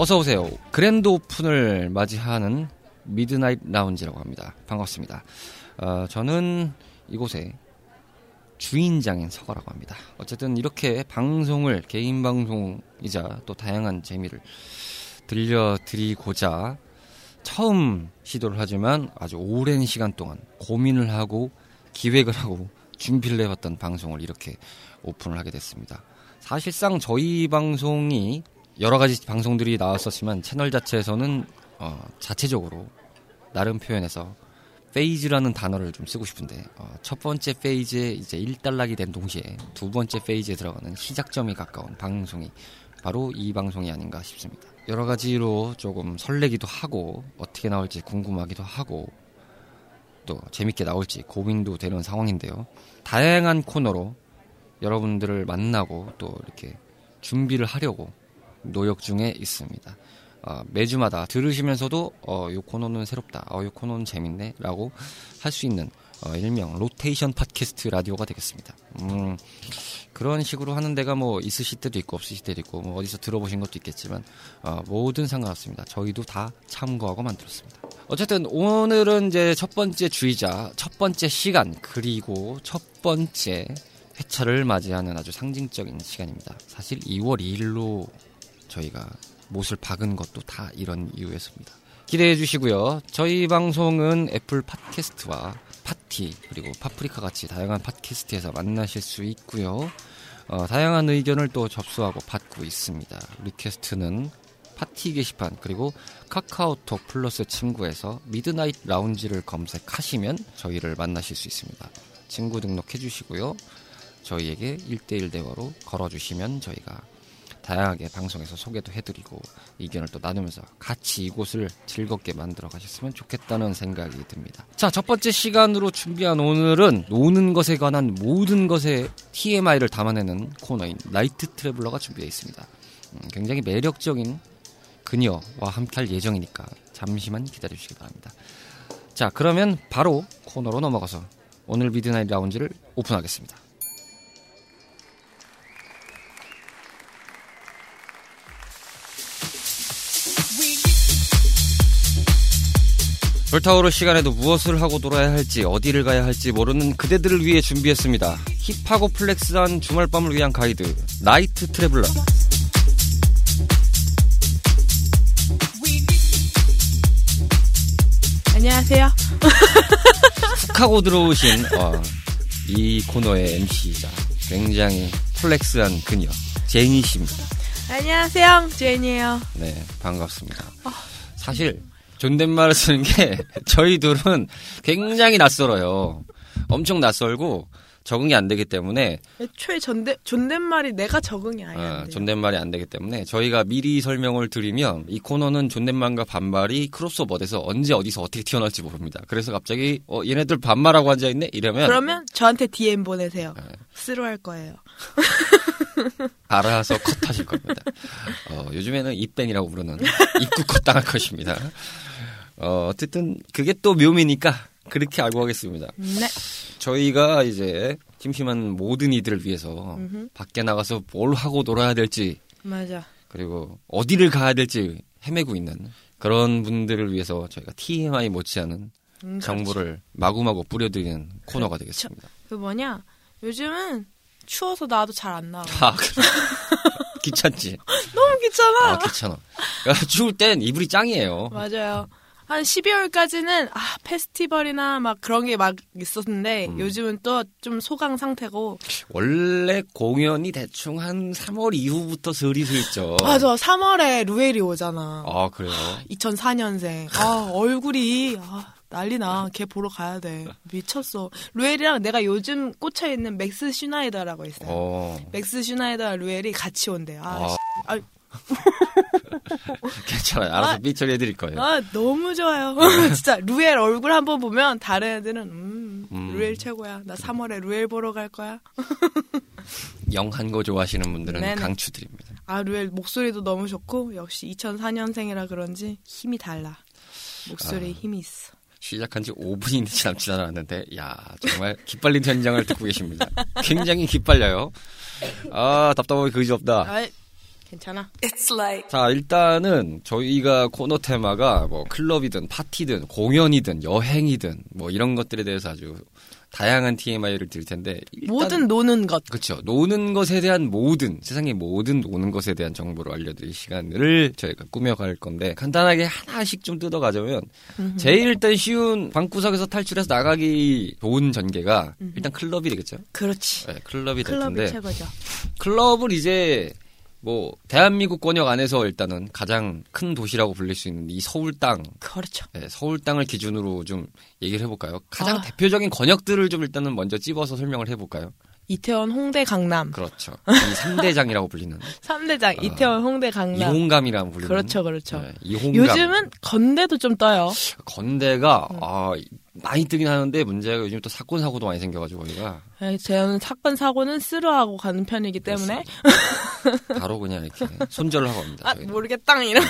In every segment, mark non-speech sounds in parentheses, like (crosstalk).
어서 오세요. grand open을 맞이하는 미드나잇 라운지라고 합니다. 반갑습니다. 어, 저는 이곳에 주인장인 서거라고 합니다. 어쨌든 이렇게 방송을 개인 방송이자 또 다양한 재미를 들려드리고자 처음 시도를 하지만 아주 오랜 시간 동안 고민을 하고 기획을 하고 준비를 해봤던 방송을 이렇게 오픈을 하게 됐습니다. 사실상 저희 방송이 여러 가지 방송들이 나왔었지만 채널 자체에서는 어, 자체적으로 나름 표현해서 페이즈라는 단어를 좀 쓰고 싶은데 어, 첫 번째 페이즈에 이제 1단락이 된 동시에 두 번째 페이즈에 들어가는 시작점이 가까운 방송이 바로 이 방송이 아닌가 싶습니다. 여러 가지로 조금 설레기도 하고 어떻게 나올지 궁금하기도 하고 또 재밌게 나올지 고민도 되는 상황인데요. 다양한 코너로 여러분들을 만나고 또 이렇게 준비를 하려고 노력 중에 있습니다. 어, 매주마다 들으시면서도 어, 요 코너는 새롭다, 어, 요 코너는 재밌네라고 할 수 있는 어, 일명 로테이션 팟캐스트 라디오가 되겠습니다. 음, 그런 식으로 하는 데가 뭐 있으실 때도 있고 없으실 때도 있고 뭐 어디서 들어보신 것도 있겠지만 어, 뭐든 상관없습니다. 저희도 다 참고하고 만들었습니다. 어쨌든 오늘은 이제 첫 번째 주의자, 첫 번째 시간 그리고 첫 번째 회차를 맞이하는 아주 상징적인 시간입니다. 사실 2월 2일로 저희가 못을 박은 것도 다 이런 이유였습니다. 기대해 주시고요. 저희 방송은 애플 팟캐스트와 팟티 그리고 팟프리카 같이 다양한 팟캐스트에서 만나실 수 있고요. 어, 다양한 의견을 또 접수하고 받고 있습니다. request는 팟티 게시판 그리고 카카오톡 플러스 친구에서 미드나잇 라운지를 검색하시면 저희를 만나실 수 있습니다. 친구 등록해 주시고요. 저희에게 1대1 대화로 걸어주시면 저희가 다양하게 방송에서 소개도 해드리고 의견을 또 나누면서 같이 이곳을 즐겁게 만들어 가셨으면 좋겠다는 생각이 듭니다. 자, 첫 번째 시간으로 준비한 오늘은 노는 것에 관한 모든 것에 TMI를 담아내는 코너인 나이트 트래블러가 준비되어 있습니다. 음, 굉장히 매력적인 그녀와 함께할 예정이니까 잠시만 기다려주시기 바랍니다. 자, 그러면 바로 코너로 넘어가서 오늘 미드나잇 라운지를 오픈하겠습니다. 불타오를 시간에도 무엇을 하고 놀아야 할지 어디를 가야 할지 모르는 그대들을 위해 준비했습니다. hip하고 flex한 주말밤을 위한 가이드 night traveler 안녕하세요. (laughs) 훅 하고 들어오신 어, 이 코너의 MC이자 굉장히 flex한 그녀 제니 씨입니다. 안녕하세요. 제니예요. 네 반갑습니다. 사실 존댓말을 쓰는 게 (laughs) 저희 둘은 굉장히 낯설어요. 엄청 낯설고 적응이 안 되기 때문에 애초에 존댓, 존댓말이 내가 적응이 아예 어. 존댓말이 안 되기 때문에 저희가 미리 설명을 드리면 이 코너는 존댓말과 반말이 크로스오버 돼서 언제 어디서 어떻게 튀어나올지 모릅니다. 그래서 갑자기 어, 얘네들 반말하고 앉아 있네 이러면 그러면 저한테 DM 보내세요. 네. 스루할 거예요. (laughs) 알아서 컷하실 겁니다. 어, 요즘에는 입밴이라고 부르는 (laughs) 입구 컷 당할 것입니다. 어, 어쨌든 그게 또 묘미니까 그렇게 알고 가겠습니다. 네. 저희가 이제 심심한 모든 이들을 위해서 음흠. 밖에 나가서 뭘 하고 놀아야 될지 맞아. 그리고 어디를 가야 될지 헤매고 있는 그런 분들을 위해서 저희가 TMI 못지않은 음, 정보를 마구마구 뿌려드리는 코너가 되겠습니다. 그 뭐냐? 요즘은 추워서 나도 잘 안 나와. 아, 그래. (laughs) 귀찮지? (laughs) 너무 귀찮아. 아, 귀찮아. 야, 추울 땐 이불이 짱이에요. 맞아요. 한 12월까지는 아 페스티벌이나 막 그런 게 막 있었는데 음. 요즘은 또 좀 소강 상태고 원래 공연이 대충 한 3월 이후부터 슬이슬 있죠. (laughs) 맞아 3월에 루엘이 오잖아 아, 그래요? 2004년생 아 얼굴이 아 난리나 걔 보러 가야 돼 미쳤어 루엘이랑 내가 요즘 꽂혀 있는 맥스 슈나이더라고 있어요 어. 맥스 슈나이더와 루엘이 같이 온대 아, 아. 씨. 아, (laughs) (laughs) 괜찮아요. 알아서 아. 삐처리 해드릴 거예요. 아, 너무 좋아요. (laughs) 진짜 루엘 얼굴 한번 보면 다른 애들은 음, 음. 루엘 최고야. 나 3월에 루엘 보러 갈 거야. (laughs) 영한 거 좋아하시는 분들은 네네. 강추드립니다. 아 루엘 목소리도 너무 좋고 역시 2004년생이라 그런지 힘이 달라. 목소리에 아. 힘이 있어. 시작한 지 5분이 지남지 않았는데, 야 정말 기빨린 현장을 듣고 계십니다. 굉장히 기빨려요. 아, 답답하게 그지 없다. 아, 괜찮아. 자, 일단은 저희가 코너 테마가 뭐 클럽이든 파티든 공연이든 여행이든 뭐 이런 것들에 대해서 아주 다양한 TMI를 드릴 텐데 모든 노는 것. 그렇죠. 노는 것에 대한 모든 세상의 모든 노는 것에 대한 정보를 알려드릴 시간을 저희가 꾸며갈 건데 간단하게 하나씩 좀 뜯어가자면 제일 일단 쉬운 방구석에서 탈출해서 나가기 좋은 전개가 일단 클럽이 되겠죠. 그렇지. 네, 클럽이 될 클럽이 텐데 최고죠. 클럽을 이제 뭐 대한민국 권역 안에서 일단은 가장 큰 도시라고 불릴 수 있는 이 서울 땅, 그렇죠. 네, 서울 땅을 기준으로 좀 얘기를 해볼까요? 가장 아. 대표적인 권역들을 좀 일단은 먼저 찝어서 설명을 해볼까요? 이태원, 홍대, 강남. 그렇죠. 이 3대장이라고 불리는 (laughs) 3대장 이태원, 홍대, 강남. 이홍감이라고 불리는 그렇죠, 그렇죠. 네, 이홍감. 요즘은 건대도 좀 떠요. 건대가 아, 많이 뜨긴 하는데 문제가 요즘 또 사건 사고도 많이 생겨가지고 거기가 네, 저는 사건 사고는 스루하고 가는 편이기 때문에 바로 그냥 이렇게 (laughs) 손절을 하고 갑니다. 아. 모르겠다 이런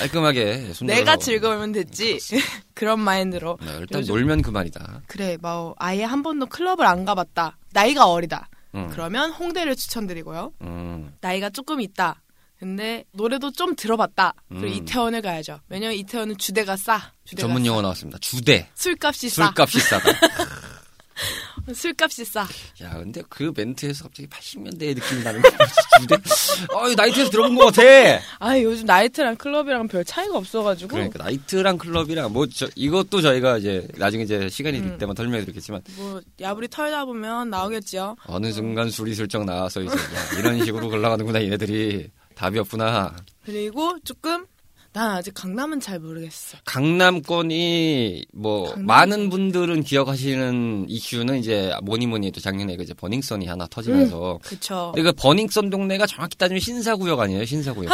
깔끔하게 손절을 내가. 즐거우면 됐지 (laughs) 그런 마인드로 네, 일단 요즘- 놀면 그만이다. 그래 뭐 아예 한 번도 클럽을 안 가봤다 나이가 어리다 음. 그러면 홍대를 추천드리고요 음. 나이가 조금 있다 근데 노래도 좀 들어봤다 그리고 음. 이태원을 가야죠 왜냐면 이태원은 주대가 싸 주대가 전문 싸. 용어 나왔습니다. 주대. 술값이 싸 술값이 싸다. (laughs) 술값이 싸 야, 근데 그 멘트에서 갑자기 80년대의 느낌이 나는 거 주대? 어, 이 나이트에서 들어본 것 같아! 아 요즘 나이트랑 클럽이랑 별 차이가 없어가지고 그러니까 나이트랑 클럽이랑 뭐 저, 이것도 저희가 이제 나중에 이제 시간이 될 때만 설명해 드리겠지만 뭐 야부리 털다 보면 나오겠지요 어느 순간 술이 슬쩍 나와서 이제 야, 이런 식으로 (laughs) 올라가는구나 얘네들이 답이 없구나. 그리고 조금 난 아직 강남은 잘 모르겠어 강남권이 뭐 강남? 많은 분들은 기억하시는 이슈는 이제 뭐니 뭐니 해도 작년에 그 이제 버닝썬이 하나 터지면서 그쵸 근데 그 버닝썬 동네가 정확히 따지면 신사구역 아니에요? 신사구역.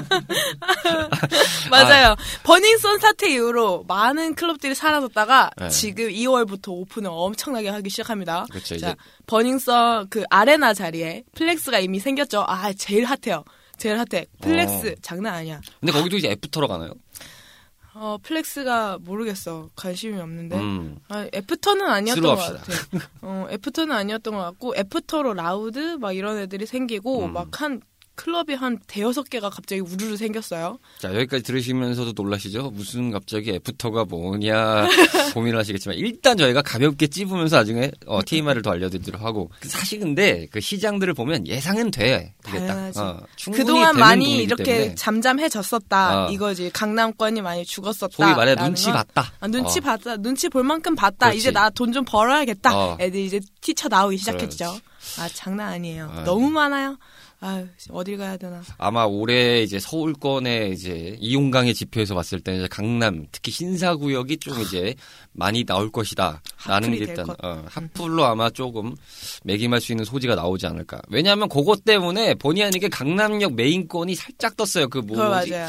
(laughs) 맞아요. 버닝썬 사태 이후로 많은 클럽들이 사라졌다가 네. 지금 2월부터 오픈을 엄청나게 하기 시작합니다. 그렇죠. 자, 이제 버닝썬 그 아레나 자리에 플렉스가 이미 생겼죠. 아, 제일 hot해요. 제일 hot해. 플렉스 어. 장난 아니야. 근데 거기도 이제 after로 가나요? 어, 플렉스가 모르겠어. 관심이 없는데. 음. 아, after는 아니었던 것. 같아. 어, after는 아니었던 것 같고, after로 라우드 막 이런 애들이 생기고, 음. 막한 클럽이 한 대여섯 개가 갑자기 우르르 생겼어요. 자, 여기까지 들으시면서도 놀라시죠? 무슨 갑자기 after가 뭐냐 (laughs) 고민을 하시겠지만 일단 저희가 가볍게 찝으면서 나중에 어, TMI를 더 알려드리도록 하고 사실 근데 그 시장들을 보면 예상은 돼. 당연하지. 어, 그동안 많이 이렇게 때문에 잠잠해졌었다 어. 이거지 강남권이 많이 죽었었다 소위 말해 눈치 건. 봤다. 아, 눈치 어. 봤다 눈치 볼 만큼 봤다 그렇지. 이제 나 돈 좀 벌어야겠다 어. 애들 이제 튀쳐 나오기 시작했죠 그렇지. 아 장난 아니에요 아유. 너무 많아요 아 어딜 가야 되나 아마 올해 이제 서울권의 이제 이용강의 지표에서 봤을 때 이제 강남 특히 신사 구역이 좀 이제 많이 나올 것이다 라는 핫플이 게될 일단 것. 어, 핫플로 아마 조금 매김할 수 있는 소지가 나오지 않을까. 왜냐하면 그것 때문에 본의 아니게 강남역 main권이 살짝 떴어요. 그 뭐지 맞아요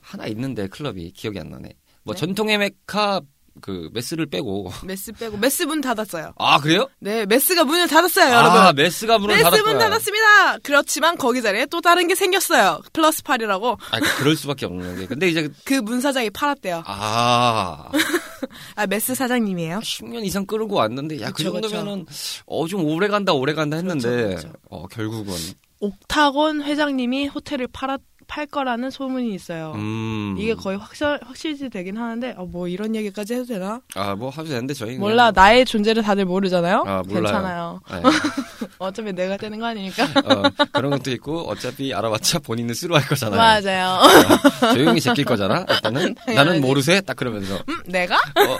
하나 있는데 클럽이 기억이 안 나네. 뭐 네? 전통의 메카 그 메스를 빼고. (laughs) 메스 빼고. 메스 문 닫았어요. 아 그래요? 네 메스가 문을 닫았어요 여러분. 아 메스가 문을 메스 닫았구나. 문 닫았습니다. 그렇지만 거기 자리에 또 다른 게 생겼어요. 플러스 8이라고. 아 그럴 수밖에 없는 게. 근데 이제 (laughs) 그 문 사장이 팔았대요. 아. (laughs) 아 메스 사장님이에요? 10년 이상 끌고 왔는데 야그 그쵸, 그쵸. 정도면은 어 좀 오래 간다 오래 간다 했는데. 그렇죠, 그렇죠. 어 결국은. 옥타곤 회장님이 호텔을 팔았 팔 거라는 소문이 있어요. 음. 이게 거의 확실 확실시 되긴 하는데 어, 뭐 이런 얘기까지 해도 되나? 아, 뭐 하도 되는데 저희 몰라 나의 존재를 다들 모르잖아요. 아. 괜찮아요. 네. (laughs) 어차피 내가 되는 거 아니니까. 어, 그런 것도 있고 어차피 알아봤자 본인은 쓰러 할 거잖아요. 맞아요. 어, 조용히 제낄 거잖아. 일단은 (laughs) 나는. 모르쇠 딱 그러면서 음, 내가? 어,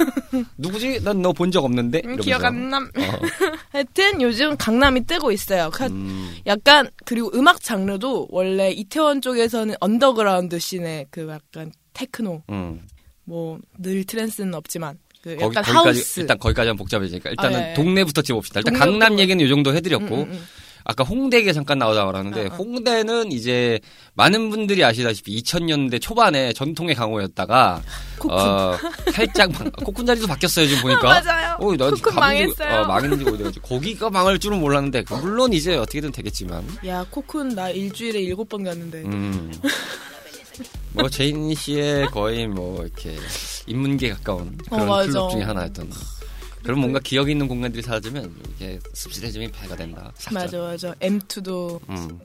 누구지? 난 너 본 적 없는데. 음. 기억 안 남. 어, (laughs) 하여튼 요즘 강남이 뜨고 있어요. 그- 음, 약간 그리고 음악 장르도 원래 이태원 쪽에서 는 언더그라운드 scene의 그 약간 테크노 음. 뭐늘 트랜스는 없지만 그 거기, 약간 하우스 일단 거기까지 하면 복잡해지니까 일단은 아, 예. 동네부터 찝읍시다. 일단 동네부터 강남 뭐- 얘기는 이 정도 해드렸고 음, 음, 음. 아까 홍대 얘기가 잠깐 나오다 말았는데 어, 어. 홍대는 이제 많은 분들이 아시다시피 2000년대 초반에 전통의 강호였다가 코쿤. 어, 살짝 방- 코쿤 자리도 바뀌었어요 지금 보니까. 맞아요. 어, 나 코쿤 적- 망했어요. 어, 망했는지 모르겠지. 거기가 망할 줄은 몰랐는데 그 물론 이제 어떻게든 되겠지만. 야 코쿤 나 일주일에 일곱 번 갔는데 음. 뭐 제인 씨의 거의 뭐 이렇게 인문계 가까운 어, 그런 맞아. 클럽 중에 하나였던. 그럼 뭔가 기억이 있는 공간들이 사라지면 이게 씁쓸해짐이 배가 된다. 살짝. 맞아 맞아 M2도 음.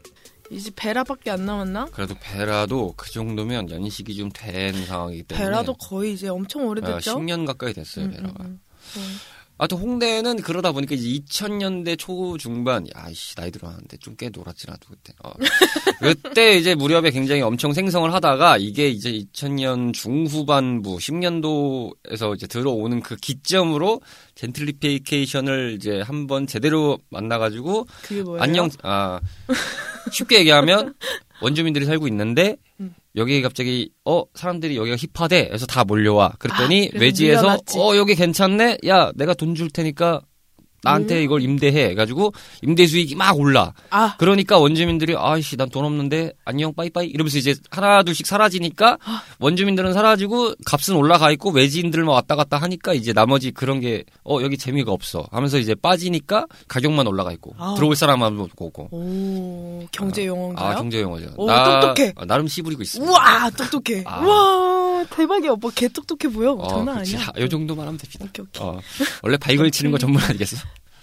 이제 베라밖에 안 남았나? 그래도 베라도 그 정도면 연식이 좀 된 상황이기 때문에. 베라도 거의 이제 엄청 어, 오래됐죠. 10년 가까이 됐어요 음, 베라가. 음, 음. 하여튼 홍대는 그러다 보니까 이제 2000년대 초 중반, 야이씨 나이 들어가는데 좀 꽤 놀았지 나도 그때. 어. (laughs) 그때 이제 무렵에 굉장히 엄청 생성을 하다가 이게 이제 2000년 중후반부 10년도에서 이제 들어오는 그 기점으로 젠틀리피케이션을 이제 한번 제대로 만나가지고 그게 뭐예요? 안녕 아 쉽게 얘기하면 (laughs) 원주민들이 살고 있는데 음. 여기 갑자기 어 사람들이 여기가 힙하대. 해서 다 몰려와. 그랬더니 아, 외지에서 밀려났지. 어 여기 괜찮네? 야 내가 돈 줄 테니까 나한테 음. 이걸 임대해 해가지고 임대 수익이 막 올라 아 그러니까 원주민들이 아이씨 난 돈 없는데 안녕 빠이빠이 이러면서 이제 하나 둘씩 사라지니까 아. 원주민들은 사라지고 값은 올라가 있고 외지인들만 왔다 갔다 하니까 이제 나머지 그런 게 어 여기 재미가 없어 하면서 이제 빠지니까 가격만 올라가 있고 아. 들어올 사람만 못 오고 오 경제 용어인가요? 아 경제 용어죠. 오, 똑똑해. 아, 나름 씨부리고 있습니다. 우와 똑똑해. 아. 우와 대박이야. 뭐개 똑똑해 보여. 어, 장난 그치. 아니야. 아, 요 정도만 하면 됩니다. 오케이 오케이. 어, 원래 발걸 치는 거 전문 아니겠어?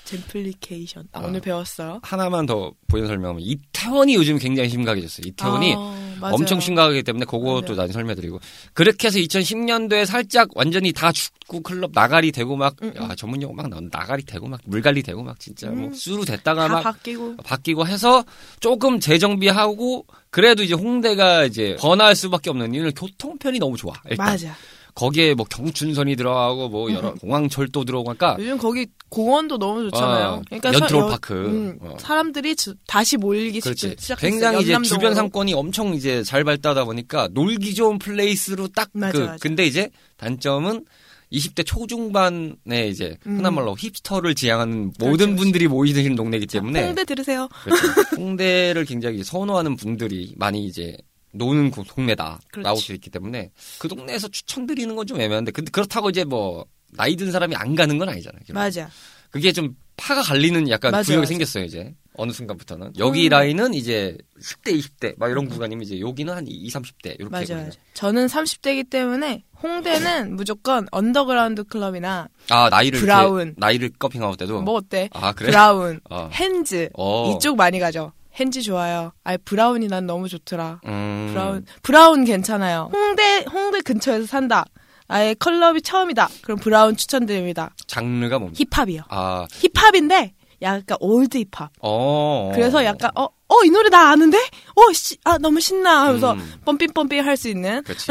젠플리케이션. 아, 아. 오늘 배웠어요. 하나만 더 보여 설명하면 이태원이 요즘 굉장히 심각해졌어요. 이태원이 아. 엄청 심각하기 때문에 그것도. 난 설명드리고 그렇게 해서 2010년도에 살짝 완전히 다 축구 클럽 나가리 되고 막 음, 야, 전문 용어 막 나온 나가리 되고 막 물갈리 되고 막 진짜 뭐 음. 수루 됐다가 다막 바뀌고. 바뀌고 해서 조금 재정비하고 그래도 이제 홍대가 이제 번화할 수밖에 없는 이유는 교통편이 너무 좋아. 일단 맞아. 거기에 뭐 경춘선이 들어가고 뭐 여러 공항철도 들어오고 하니까 요즘 거기 공원도 너무 좋잖아요. 어, 그러니까 연트럴 서- 여- 파크. 음, 어. 사람들이 주- 다시 몰리기 그렇지. 시- 시작했어요. 굉장히 이제. 주변 상권이 엄청 이제 잘 발달하다 보니까 놀기 좋은 place로 딱 그. 맞아, 맞아. 근데 이제 단점은 20대 초중반에 이제 음. 흔한 말로 hipster를 지향하는 모든 그렇지. 분들이 모이는 동네이기 때문에 홍대 들으세요. 그렇죠. 홍대를 굉장히 선호하는 분들이 많이 이제 노는 곳- 동네다라고 그렇지. 되어 있기 때문에 그 동네에서 추천드리는 건 좀 애매한데 근데 그렇다고 이제 뭐 나이 든 사람이 안 가는 건 아니잖아요. 맞아. 그게 좀 파가 갈리는 약간 맞아, 구역이 맞아. 생겼어요 이제 어느 순간부터는 여기 음. 라인은 이제 10대 20대 막 이런 구간이면 이제 여기는 한 20, 30대 이렇게 맞아. 맞아. 저는 30대이기 때문에 홍대는 무조건 언더그라운드 클럽이나 아 나이를 브라운. 이렇게 나이를 커밍아웃 해도 뭐 어때? 아 그래 브라운, 어. 핸즈 어. 이쪽 많이 가죠. 핸즈 좋아요. 아 브라운이 난 너무 좋더라. 음. 브라운 브라운 괜찮아요. 홍대 홍대 근처에서 산다. 아예 클럽이 처음이다. 그럼 브라운 추천드립니다. 장르가 뭡니까 힙합이요. 아 힙합인데 약간 old 힙합. 어. 그래서 약간 어 어 이 노래 나 아는데? 어 씨, 아 너무 신나 하면서 음. pumping 할수 있는 그렇지.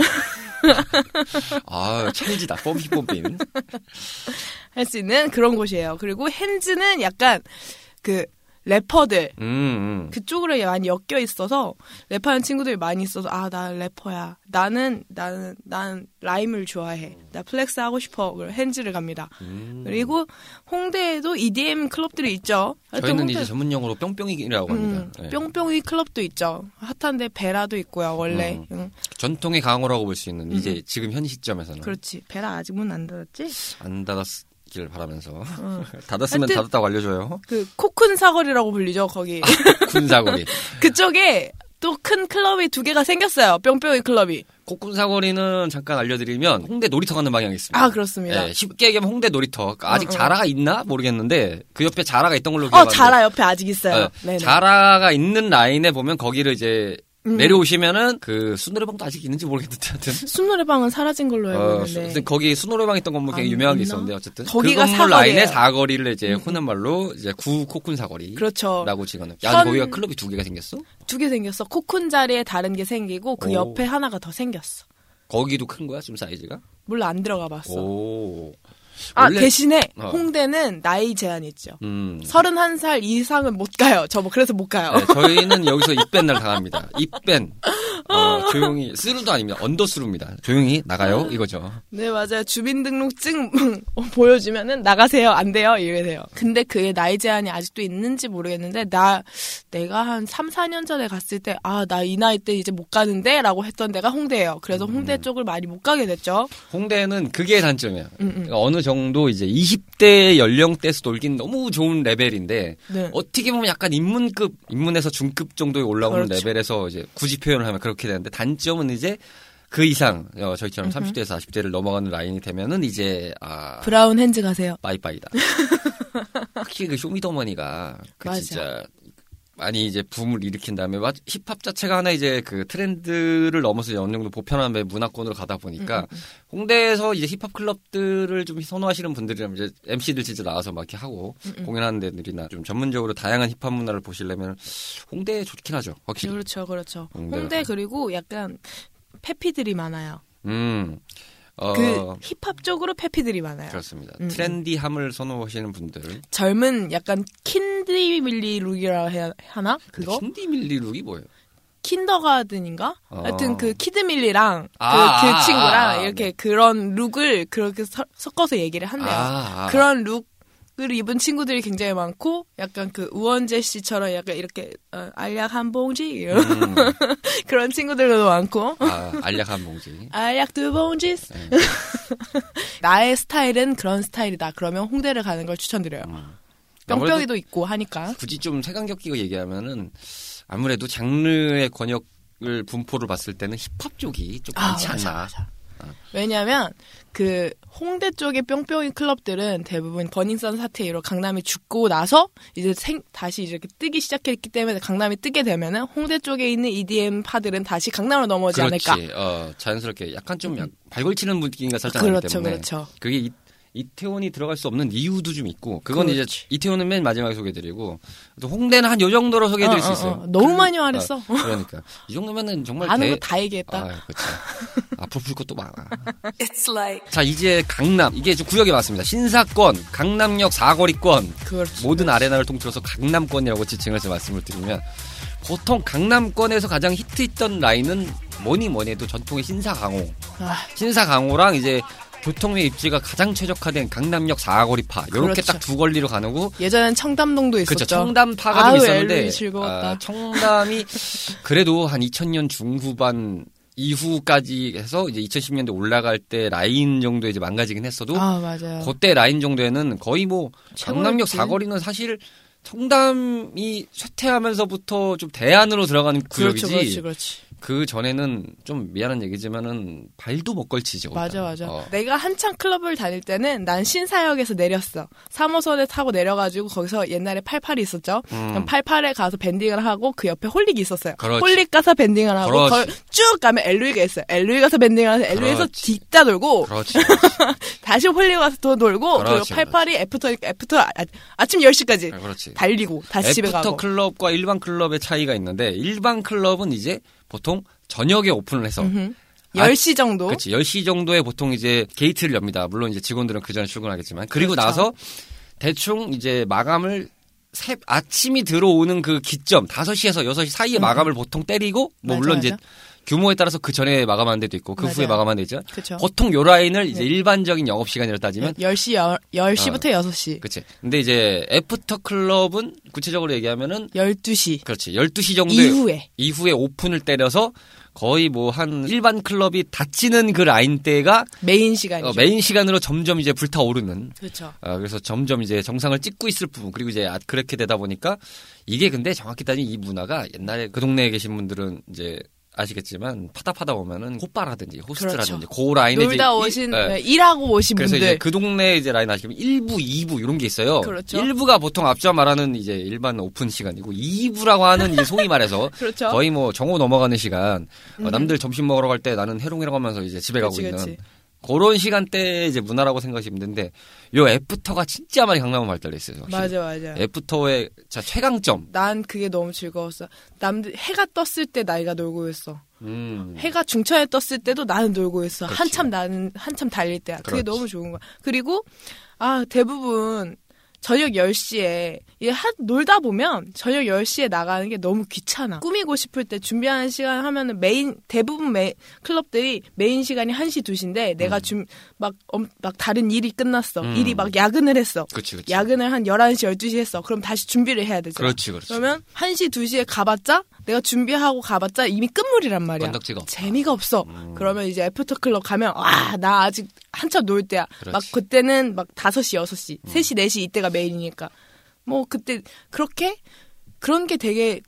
아, 펌핑 pumping. (laughs) 할수 있는 그런 곳이에요. 그리고 핸즈는 약간 그 래퍼들. 음, 음. 그쪽으로 많이 엮여 있어서 랩하는 친구들이 많이 있어서 아 나 래퍼야. 나는 나는 난 rhyme을 좋아해. 나 flex 하고 싶어. 그리고 핸즈를 갑니다. 음. 그리고 홍대에도 EDM 클럽들이 있죠. 저희는 홍대- 이제 전문 용어로 뿅뿅이라고 합니다. 음, 네. 뿅뿅이 클럽도 있죠. 핫한데 베라도 있고요 원래. 음. 응, 전통의 강호라고 볼 수 있는 이제 지금 현 시점에서는. 그렇지. 베라 아직 문안 닫았지? 안 닫았 길 바라면서 어. (laughs) 닫았으면 닫았다고 알려줘요. 그 코큰 사거리라고 불리죠 거기 쿤사거리. (laughs) 그쪽에 또 큰 클럽이 두 개가 생겼어요 뿅뿅이 클럽이 코쿤 사거리는 잠깐 알려드리면 홍대 놀이터 가는 방향이 있습니다. 아 그렇습니다 네, 쉽게 얘기하면 홍대 놀이터. 아직 어, 어. 자라가 있나 모르겠는데 그 옆에 자라가 있던 걸로 어 기억하는데 자라 옆에 아직 있어요 네, 네네. 자라가 있는 라인에 보면 거기를 이제 음. 내려오시면은 그 수노래방도 아직 있는지 모르겠는데 하여튼 순노래방은 사라진 걸로 알고 어, 있는데. 수- 거기 수노래방 있던 건물 굉장히 아, 유명한 게? 있었는데 어쨌든 거기가 그 건물 사거리예요. 라인의 사거리를 이제 음. 흔한 말로 이제 구 코쿤 사거리라고 그렇죠. 지거는. 야 현- 거기가 클럽이 두 개가 생겼어? 두 개 생겼어. 코쿤 자리에 다른 게 생기고 그 오. 옆에 하나가 더 생겼어. 거기도 큰 거야 좀 사이즈가? 몰라 안 들어가 봤어. 오. 아 원래- 대신에 어. 홍대는 나이 제한 있죠. 음. 31살 이상은 못 가요. 저 뭐 그래서 못 가요. 네, 저희는 여기서 입밴 날 당합니다. 입밴. (laughs) 어, 조용히 스루도 아닙니다. 언더스루입니다. 조용히 나가요 이거죠. 네 맞아요. 주민등록증 (laughs) 보여주면은 나가세요. 안 돼요. 이래세요. 근데 그의 나이 제한이 아직도 있는지 모르겠는데 나 내가 한 3, 4년 전에 갔을 때 아 나 이 나이 때 이제 못 가는데라고 했던 데가 홍대예요. 그래서 음. 홍대 쪽을 많이 못 가게 됐죠. 홍대는 그게 단점이에요. 음, 음. 그러니까 어느 정도 이제 20대 연령대에서 놀긴 너무 좋은 레벨인데 네. 어떻게 보면 약간 입문급, 입문에서 중급 정도에 올라오는 그렇죠. 레벨에서 이제 굳이 표현을 하면 그렇게 되는데 단점은 이제 그 이상 어, 저희처럼 30대에서 40대를 넘어가는 라인이 되면은 이제 아 브라운 핸즈 가세요. 빠이빠이다. (laughs) 확실히 그 쇼미더머니가 그 맞아. 진짜 많이 이제 붐을 일으킨 다음에 마- 힙합 자체가 하나 이제 그 트렌드를 넘어서 어느 정도 보편화의 문화권으로 가다 보니까 음, 홍대에서 이제 힙합 클럽들을 좀 선호하시는 분들이라면 이제 MC들 진짜 나와서 막 이렇게 하고 음, 공연하는 데들이나 좀 전문적으로 다양한 힙합 문화를 보시려면 홍대 좋긴 하죠. 확실히. 그렇죠, 그렇죠. 홍대 그리고 약간 패피들이 많아요. 음. 어, 그 힙합 쪽으로 패피들이 많아요. 그렇습니다. 음, 트렌디함을 선호하시는 분들. 젊은 약간 킨디 밀리 룩이라 해야 하나? 그거? 힌디 밀리 룩이 뭐예요? kindergarten인가? 어. 하여튼 그 키드밀리랑 아, 그, 그 아, 친구랑 아, 아, 이렇게 그런 룩을 그렇게 서- 섞어서 얘기를 한대요. 그런 룩 을 입은 친구들이 굉장히 많고 약간 그 우원재 씨처럼 약간 이렇게 어, 알약 한 봉지 음. (laughs) 그런 친구들도 많고 아, 알약 한 봉지. (laughs) 알약 두 봉지 네. (laughs) 나의 스타일은 그런 스타일이다. 그러면 홍대를 가는 걸 추천드려요. 뿅뿅이도 있고 하니까. 굳이 좀 색안경 끼고 얘기하면은 아무래도 장르의 권역을 분포를 봤을 때는 힙합 쪽이 좀 많지 맞아, 않나. 맞아. 왜냐하면 그 홍대 쪽의 뿅뿅이 클럽들은 대부분 버닝썬 사태 이로 강남이 죽고 나서 이제 생 다시 이렇게 뜨기 시작했기 때문에 강남이 뜨게 되면은 홍대 쪽에 있는 EDM 파들은 다시 강남으로 넘어오지 그렇지. 않을까. 어, 자연스럽게 약간 좀 약, 발걸치는 분위기가 살짝 나기 그렇죠, 때문에 그렇죠. 그게 이, 이태원이 들어갈 수 없는 이유도 좀 있고 그건 이제 그렇지. 이태원은 맨 마지막에 소개드리고 또 홍대는 한 요 정도로 소개해드릴 어, 수 어, 있어요. 어. 너무 그- 많이 말했어. 어, 그러니까 이 정도면은 정말 아는 대- 거다 얘기했다. 아, 그렇죠. 앞으로 볼 것도 많아. It's like 자 이제 강남 이게 좀 구역이 많습니다. 신사권, 강남역 사거리권 그렇죠. 모든 아레나를 통틀어서 강남권이라고 지칭해서 말씀을 드리면 보통 강남권에서 가장 히트했던 라인은 뭐니 뭐니 해도 전통의 신사강호, 아, 신사강호랑 이제 교통의 입지가 가장 최적화된 강남역 사거리파 이렇게 그렇죠. 딱두 권리로 가는 거고 예전엔 청담동도 있었죠. 그렇죠. 청담파가 좀 아유, 있었는데 엘로이 즐거웠다. 아, 청담이 그래도 한 2000년 중후반 이후까지 해서 이제 2010년대 올라갈 때 라인 정도 이제 망가지긴 했어도 아 맞아요. 그때 라인 정도에는 거의 뭐 강남역. 사거리는 사실 청담이 쇠퇴하면서부터 좀 대안으로 들어가는 구역이지 그렇죠, 그렇지, 그렇지. 그 전에는 좀 미안한 얘기지만은 발도 못 걸치죠. 맞아. 맞아. 어. 내가 한창 클럽을 다닐 때는 난 신사역에서 내렸어. 3호선에 타고 내려가지고 거기서 옛날에 88이 있었죠. 음. 그럼 88에 가서 밴딩을 하고 그 옆에 홀릭이 있었어요. 그렇지. 홀릭 가서 밴딩을 하고 그렇지. 거기 쭉 가면 엘루이가 있어요. 엘루이 가서 밴딩을 해서 엘루이에서 그렇지. 뒷다 돌고 그렇지. (laughs) 다시 홀릭 가서 또 돌고 그렇지, 그리고 88이 after after 아, 아침 10시까지 그렇지. 달리고 다시 집에 after 가고. 클럽과 일반 클럽의 차이가 있는데 일반 클럽은 이제 보통 저녁에 오픈을 해서 음흠. 아, 10시 정도. 그렇지. 10시 정도에 보통 이제 게이트를 엽니다. 물론 이제 직원들은 그 전에 출근하겠지만. 그리고 그렇죠. 나서 대충 이제 마감을 새, 아침이 들어오는 그 기점 5시에서 6시 사이에 마감을 보통 때리고 뭐 음. 맞아, 물론 맞아. 이제 규모에 따라서 그 전에 마감하는 데도 있고 그 후에 맞아요. 마감하는 데 있죠. 그렇죠. 보통 요 라인을 이제 일반적인 영업 시간으로 따지면 10시, 10시부터 6시. 그치. 근데 이제 after 클럽은 구체적으로 얘기하면은 12시. 그렇지. 12시 정도에 이후에. 이후에 오픈을 때려서 거의 뭐 한 일반 클럽이 닫히는 그 라인대가 메인 시간이죠. 어, 메인 시간으로 점점 이제 불타오르는 그렇죠. 어, 그래서 점점 이제 정상을 찍고 있을 부분 그리고 이제 아- 그렇게 되다 보니까 이게 근데 정확히 따지면 이 문화가 옛날에 그 동네에 계신 분들은 이제 아시겠지만 파다 파다 오면은 호빠라든지 호스트라든지 그렇죠. 그 라인에 놀다 이제 오신 이- 예. 네, 일하고 오신 그래서 분들 이제 그 동네 이제 라인 아시면 1부, 2부 이런 게 있어요. 그렇죠. 1부가 보통 앞서 말하는 이제 일반 오픈 시간이고 2부라고 하는 이제 소위 말해서 (laughs) 그렇죠. 거의 뭐 정오 넘어가는 시간. 어, 음. 남들 점심 먹으러 갈 때 나는 해롱이라고 하면서 이제 집에 가고 그치, 있는 그치. 그런 시간대 이제 문화라고 생각하시면 되는데 요 after가 진짜 많이 강남은. 확실히. 맞아 맞아. after의 자 최강점. 난 그게 너무 즐거웠어. 남들 해가 떴을 때 나는 놀고 있어. 음. 해가 중천에 떴을 때도 나는 놀고 있어. 그렇지. 한참 나는 한참 달릴 때야. 그게 그렇지. 너무 좋은 거야. 그리고 아 대부분 저녁 10시에 얘 하, 놀다 보면 저녁 10시에 나가는 게 너무 귀찮아. 꾸미고 싶을 때 준비하는 시간 하면은 메인 대부분 메, 클럽들이 메인 시간이 1시 2시인데 내가 좀막막 다른 일이 끝났어. 음. 일이 막 야근을 했어. 그치 그치. 야근을 한 11시 12시 했어. 그럼 다시 준비를 해야 되잖아. 그렇지 그렇지. 그러면 1시 2시에 가봤자 내가 준비하고 가봤자 이미 끝물이란 말이야. 건덕지가 없다. 재미가 없어. 음. 그러면 이제 after 클럽 가면 아, 나 아직 한참 놀 때야. 그렇지. 음. 막 그때는 막 5시, 6시, 3시, 4시 이때가 메인이니까. 뭐 그때 그렇게 그런 게 되게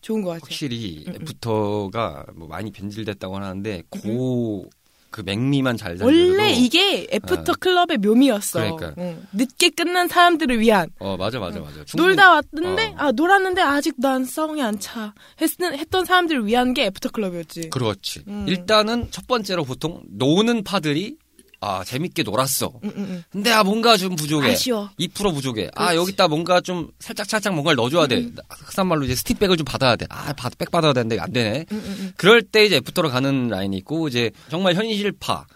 좋은 것 같아요. 확실히 음, 음. after가 뭐 많이 변질됐다고 하는데 고 그 묘미만 잘 살려도 원래 이게 after 어. 클럽의 묘미였어. 그러니까. 응. 늦게 끝난 사람들을 위한 어 맞아 맞아 맞아. 충분히- 놀다 왔는데 어. 아 놀았는데 아직 난 성이 안 차. 했, 했던 사람들을 위한 게 after 클럽이었지. 그렇지. 음. 일단은 첫 번째로 보통 노는 파들이 아 재밌게 놀았어. 응, 응, 응. 근데 아 뭔가 좀 부족해. 아쉬워. 2% 부족해. 아 그렇지. 여기다 뭔가 좀 살짝 살짝 뭔가를 넣어줘야 돼. 흔한 말로 이제 stimpack을 좀 받아야 돼. 아백 받아야 되는데 안 되네. 응. 그럴 때 이제 after로 가는 라인이 있고 이제 정말 현실파.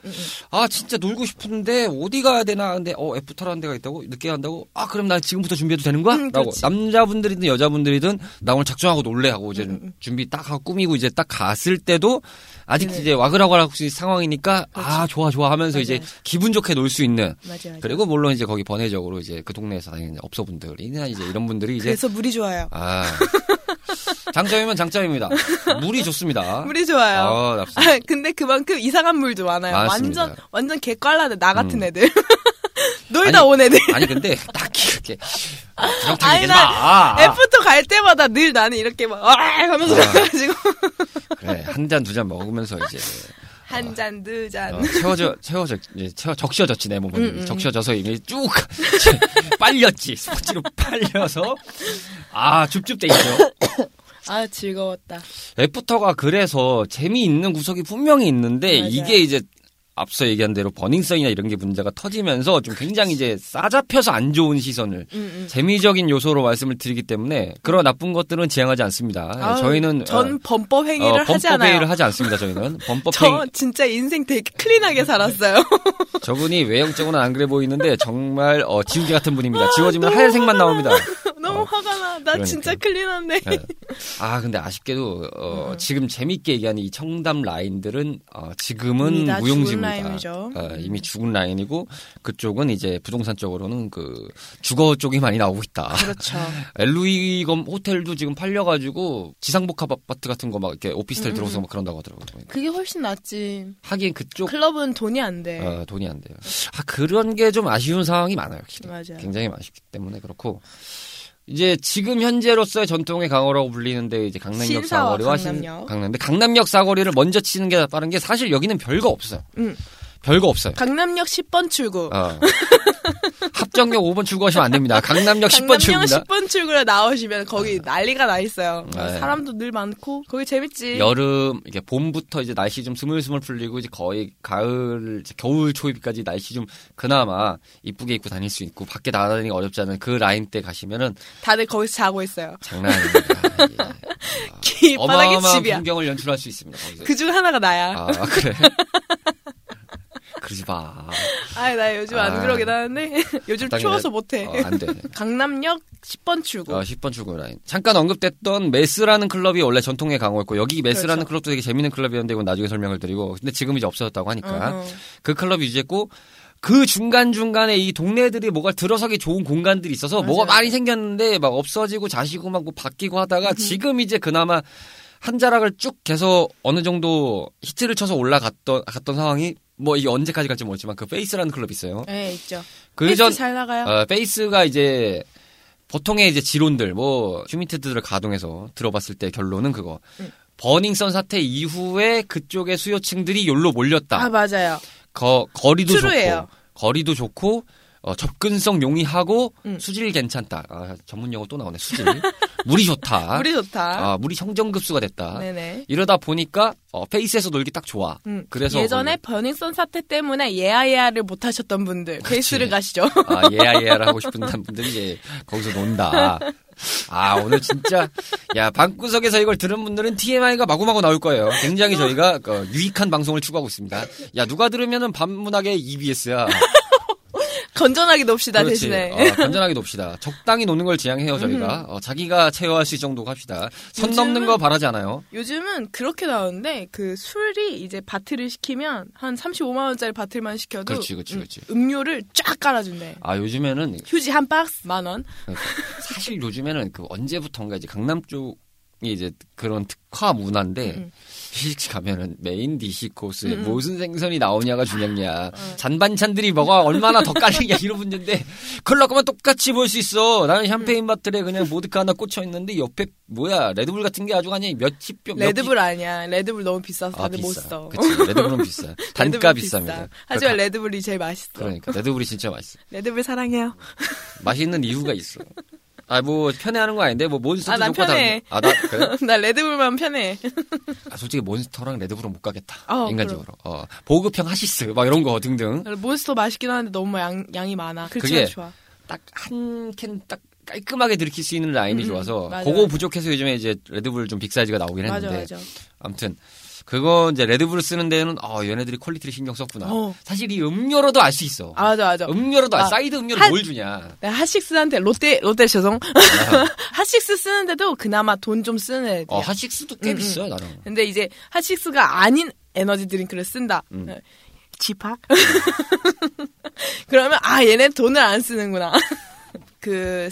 아 진짜 놀고 싶은데 어디 가야 되나 근데 어 after라는 데가 있다고 늦게 간다고 아 그럼 나 지금부터 준비해도 되는 거야? 음, 라고. 남자분들이든 여자분들이든 나 오늘 작정하고 놀래 하고 이제 음, 음, 음. 준비 딱 하고 꾸미고 이제 딱 갔을 때도 아직 네. 이제 와글와글할 상황이니까 아 좋아 좋아 하면서 맞아요. 이제 기분 좋게 놀 수 있는 맞아, 맞아. 그리고 물론 이제 거기 번외적으로 이제 그 동네에서 다니는 업소분들이나 이제 이런 분들이 이제 그래서 물이 좋아요. 아 (laughs) 장점이면 장점입니다 물이 좋습니다 물이 좋아요. 아. (laughs) 아, 근데 그만큼 이상한 물도 많아요. 많습니다. 완전 완전 개꽐라들 나 같은 음. 애들. (laughs) 놀다 아니, 온 애들. 아니 근데 딱히 그렇게 아니, 나 마. after 갈 때마다 늘 나는 이렇게 막, 아! 하면서 아. 가가지고. 그래 한 잔 두 잔 먹으면서 이제 한 잔, 두 잔. 어, 채워져 채워져 이제 채워 적셔졌지 내 몸은 음, 음. 적셔져서 이미 쭉 (laughs) 빨렸지 스포츠로 빨려서 아 줍줍돼 있죠. (coughs) 아, 즐거웠다. 애프터가 그래서 재미있는 구석이 분명히 있는데 맞아요. 이게 이제 앞서 얘기한 대로 버닝썬이나 이런 게 문제가 터지면서 좀 굉장히 이제 싸잡혀서 안 좋은 시선을 음, 음. 재미적인 요소로 말씀을 드리기 때문에 그런 나쁜 것들은 지향하지 않습니다. 아우, 저희는 전 범법 어, 행위를 어, 하지 범법 않아요. 회의를 하지 않습니다. 저희는 (laughs) 범법 저 행위 진짜 인생 되게 클린하게 살았어요. (laughs) 저분이 외형적으로는 안 그래 보이는데 정말 어, 지우개 같은 분입니다. 지워지면 하얀색만 나옵니다. (laughs) 너무 어, 화가 나. 나 그러니까. 진짜 클린한데. 네. 아 근데 아쉽게도 어, 음. 지금 재밌게 얘기하는 이 청담 라인들은 어, 지금은 무용지입니다. 라인이죠. 어, 이미 죽은 라인이고 그쪽은 이제 부동산 쪽으로는 그 주거 쪽이 많이 나오고 있다. 그렇죠. (laughs) 엘루이 검 호텔도 지금 팔려가지고 지상복합 아파트 같은 거 막 이렇게 오피스텔 음, 들어서 음. 막 그런다고 하더라고요. 그게 훨씬 낫지. 하긴 그쪽 클럽은 돈이 안 돼. 어, 돈이 안 돼요. 아 그런 게 좀 아쉬운 상황이 많아요. 맞아요. 굉장히 아쉽기 때문에 그렇고 이제 지금 현재로서의 전통의 강호라고 불리는데 이제 강남역 사거리와 강남역. 강남인데 강남역 사거리를 먼저 치는 게 빠른 게 사실 여기는 별거 없어 요. 음. 별거 없어요. 강남역 10번 출구. 어. (laughs) 합정역 5번 출구하시면 안 됩니다. 강남역 10번 강남역 출구입니다. 10번 출구로 나오시면 거기 난리가 나 있어요. 네. 사람도 늘 많고 거기 재밌지. 여름 이게 봄부터 이제 날씨 좀 스물스물 풀리고 이제 거의 가을 이제 겨울 초입까지 날씨 좀 그나마 이쁘게 입고 다닐 수 있고 밖에 나가다니기 어렵지 않은 그 라인 때 가시면은 다들 거기서 자고 있어요. 장난 아닙니다. 예. 어마어마한 집이야. 풍경을 연출할 수 있습니다. 거기서. 그중 하나가 나야. 아 그래. 그러지 마. 아, 나 요즘 안 아. 그러긴 하는데 (laughs) 요즘 추워서 해. 못해. 어, 안 돼. (laughs) 강남역 10번 출구. 어, 10번 출구 라인. 잠깐 언급됐던 메스라는 클럽이 원래 전통의 강호였고 여기 메스라는 그렇죠. 클럽도 되게 재밌는 클럽이었는데 이건 나중에 설명을 드리고 근데 지금 이제 없어졌다고 하니까 어허. 그 클럽 유지했고 그 중간 중간에 이 동네들이 뭐가 들어서기 좋은 공간들이 있어서 맞아요. 뭐가 많이 생겼는데 막 없어지고 자시고 막 뭐 바뀌고 하다가 (laughs) 지금 이제 그나마 한 자락을 쭉 계속 어느 정도 히트를 쳐서 올라갔던 갔던 상황이 뭐 이게 언제까지 갈지 모르지만 그 페이스라는 클럽이 있어요. 네, 있죠. 그 페이스 전잘 나가요. 어, 페이스가 이제 보통의 이제 지론들 뭐 휴민트들을 가동해서 들어봤을 때 결론은 그거 응. 버닝썬 사태 이후에 그쪽의 수요층들이 열로 몰렸다. 아 맞아요. 거, 거리도 true예요. 좋고 거리도 좋고 어, 접근성 용이하고 음. 수질 괜찮다. 아, 전문 용어 또 나오네. 수질. (laughs) 물이 좋다. (laughs) 물이 좋다. 아, 물이 청정급수가 됐다. 네네. 이러다 보니까 어, 페이스에서 놀기 딱 좋아. 음. 그래서 예전에 버닝썬 사태 때문에 예아예아를 못 하셨던 분들 베이스를 가시죠. 아, 예야 예야를 하고 싶은 분들이 이제 거기서 논다. 아, 오늘 진짜 야, 방구석에서 이걸 들은 분들은 TMI가 마구마구 나올 거예요. 굉장히 저희가 어, 유익한 방송을 추구하고 있습니다. 야, 누가 들으면은 반문하게 EBS야. 건전하게 놉시다 그렇지. 대신에. 어, 건전하게 놉시다. 적당히 노는 걸 지향해요, 저희가. 어, 자기가 체어할 수 정도 합시다. 선 요즘은- 넘는 거 바라지 않아요. 요즘은 그렇게 나오는데 그 술이 이제 bottle을 시키면 한 35만 원짜리 bottle만 시켜도 그렇지, 그렇지, 음, 그렇지. 음료를 쫙 깔아준대. 아, 요즘에는 휴지 한 박스 만 원. 사실 요즘에는 그 언제부턴가 이제 강남 쪽이 이제 그런 특화 문화인데 음. 일찍 가면은 메인 디시 코스에 음, 음. 무슨 생선이 나오냐가 중요냐 잔반찬들이 뭐가 얼마나 더 깔리냐 이런 문제인데 클럽 가면 똑같이 볼 수 있어 나는 샴페인 bottle에 그냥 보드카 하나 꽂혀 있는데 옆에 뭐야 레드불 같은 게 아주 그냥 몇십 병 레드불 아니야. 레드불 너무 비싸서 아, 다들 못 비싸. 써. 그치 레드불은 비싸 (laughs) 단가 레드불 비쌉니다 비싸. 하지만 레드불이 제일 맛있어. 그러니까 레드불이 진짜 맛있어 레드불 사랑해요. 맛있는 이유가 있어 아 뭐 편애하는 거 아닌데 뭐 몬스터도 아, 난 좋고 편해. 다 아 나 그래 (laughs) 나 레드불만 편해. 아, 솔직히 몬스터랑 레드불은 못 가겠다. 어, 인간적으로. 어, 보급형 핫식스, 막 이런 거 등등. 몬스터 맛있긴 하는데 너무 양, 양이 많아. 그게 좋아. 딱 한 캔 딱 깔끔하게 들이킬 수 있는 라인이 음, 음, 좋아서 맞아, 그거 맞아. 부족해서 요즘에 이제 레드불 좀 big size가 나오긴 맞아 했는데 맞아. 아무튼 그거 이제 레드불을 쓰는 데는 아 얘네들이 quality를 신경 썼구나. 어. 사실 이 음료로도 알 수 있어. 아 맞아 맞아. 음료로도 알 아, 사이드 음료를 한- 뭘 주냐. 내가 핫식스한테 롯데 롯데 죄송. (laughs) 핫식스 쓰는데도 그나마 돈 좀 쓰는 애들이야. 어, 핫식스도 꽤 음, 비싸요 나름. 근데 이제 핫식스가 아닌 에너지 드링크를 쓴다. 음. 네. 지팍? (laughs) 그러면 아 얘네 돈을 안 쓰는구나. (laughs) 그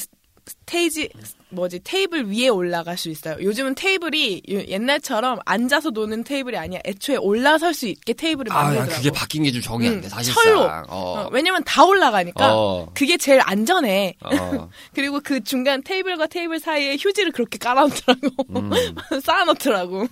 스테이지 뭐지 테이블 위에 올라갈 수 있어요. 요즘은 테이블이 요- 옛날처럼 앉아서 노는 테이블이 아니야. 애초에 올라설 수 있게 테이블을 아, 난 만들더라고. 그게 바뀐 게 좀 정이 안 돼. 음, 사실상. 철로. 어. 어, 왜냐면 다 올라가니까 어. 그게 제일 안전해. 어. (laughs) 그리고 그 중간 테이블과 테이블 사이에 휴지를 그렇게 깔아놓더라고. 음. (laughs) 쌓아놓더라고.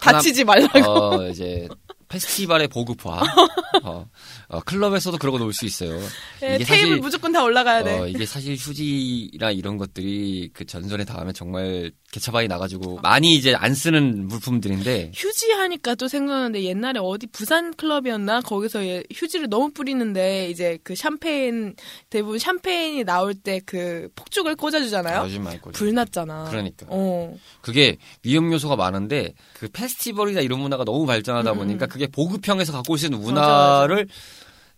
하나- 다치지 말라고. 어, 이제 페스티벌의 보급화. (laughs) 어, 어, 클럽에서도 그러고 놀 수 있어요. 예, 이게 테이블 사실 무조건 다 올라가야 돼. 어, 이게 사실 휴지나 이런 것들이 그 전선에 닿으면 정말 개차반이 나가지고 많이 이제 안 쓰는 물품들인데 휴지 하니까 또 생각나는데 옛날에 어디 부산 클럽이었나 거기서 얘 휴지를 너무 뿌리는데 이제 그 샴페인 대부분 샴페인이 나올 때 그 폭죽을 꽂아주잖아요. 요즘 많이 꽂불 났잖아. 그러니까. 어. 그게 위험 요소가 많은데 그 페스티벌이나 이런 문화가 너무 발전하다 음, 보니까 음. 그게 보급형에서 갖고 올수 있는 맞아, 문화를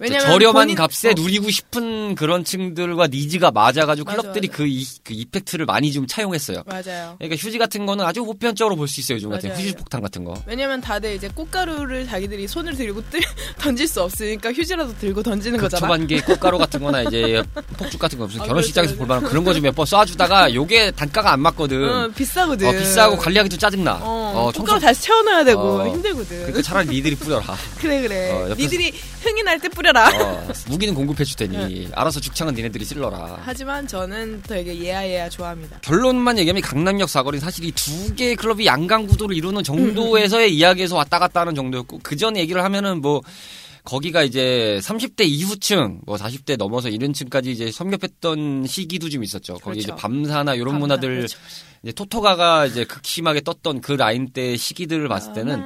왜냐면 저렴한 본인- 값에 어, 누리고 싶은 그런 층들과 니즈가 맞아가지고 맞아, 클럽들이 맞아. 그, 이, 그 이펙트를 많이 좀 차용했어요. 맞아요. 그러니까 휴지 같은 거는 아주 보편적으로 볼 수 있어요. 요즘 같은. 휴지 폭탄 같은 거. 왜냐면 다들 이제 꽃가루를 자기들이 손을 들고 뜨, (laughs) 던질 수 없으니까 휴지라도 들고 던지는 거잖아. 초반기에 꽃가루 같은 거나 이제 (laughs) 폭죽 같은 거 무슨 아, 결혼식장에서 그렇죠, 볼만한 그런 거 좀 몇 번 쏴주다가 요게 단가가 안 맞거든. 어, 비싸거든. 어, 비싸고 관리하기도 짜증나. 어, 청소- 꽃가루 다시 채워넣어야 되고 어. 힘들거든. 그러니까 차라리 니들이 뿌려라. (laughs) 그래 그래. 어, 옆에서- 니들이 흥이 날 때 뿌려 라. 어, 무기는 공급해줄 테니 알아서 죽창은 니네들이 찔러라. 하지만 저는 되게 예아예아 좋아합니다. 결론만 얘기하면 강남역 사거리는 사실 이 두 개의 클럽이 양강 구도를 이루는 정도에서의 이야기에서 왔다 갔다 하는 정도였고 그 전 얘기를 하면은 뭐 거기가 이제 30대 이후층, 뭐 40대 넘어서 이런 층까지 이제 섭렵했던 시기도 좀 있었죠. 거기 이제 그렇죠. 밤사나 이런 밤사, 문화들 그렇죠. 이제 토토가가 이제 극심하게 떴던 그 라인 때 시기들을 봤을 때는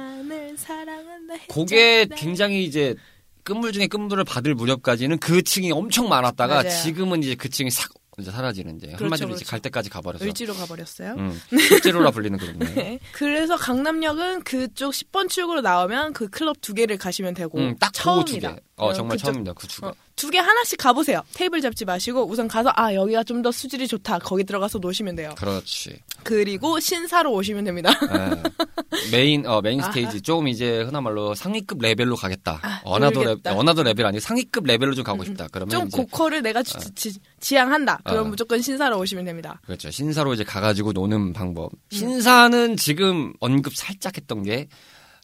그게. 굉장히 이제 끝물 중에 끝물을 받을 무렵까지는 그 층이 엄청 많았다가 맞아요. 지금은 이제 그 층이 싹 이제 사라지는 이제 그렇죠, 한마디로 이제 그렇죠. 갈 때까지 가버려서 을지로 가버렸어요. 음, (laughs) 실제로라 불리는 그런데 네. 그래서 강남역은 그쪽 10번 출구로 나오면 그 클럽 두 개를 가시면 되고 음, 딱 그거 두 개. 처음이다. 어, 정말 그쪽- 처음입니다. 그 두 개. 어, 두개 하나씩 가보세요. 테이블 잡지 마시고 우선 가서 아 여기가 좀 더 수질이 좋다. 거기 들어가서 노시면 돼요. 그렇지. 그리고 신사로 오시면 됩니다. 예. 메인 어 메인 스테이지 좀 이제 흔한 말로 상위급 레벨로 가겠다. 아, another 레 놀겠다. another level 아니고 상위급 레벨로 좀 가고 싶다. 그러면 좀 고퀄을 내가 지, 지, 지향한다. 그럼 어. 무조건 신사로 오시면 됩니다. 그렇죠. 신사로 이제 가가지고 노는 방법. 신사는 지금 언급 살짝 했던 게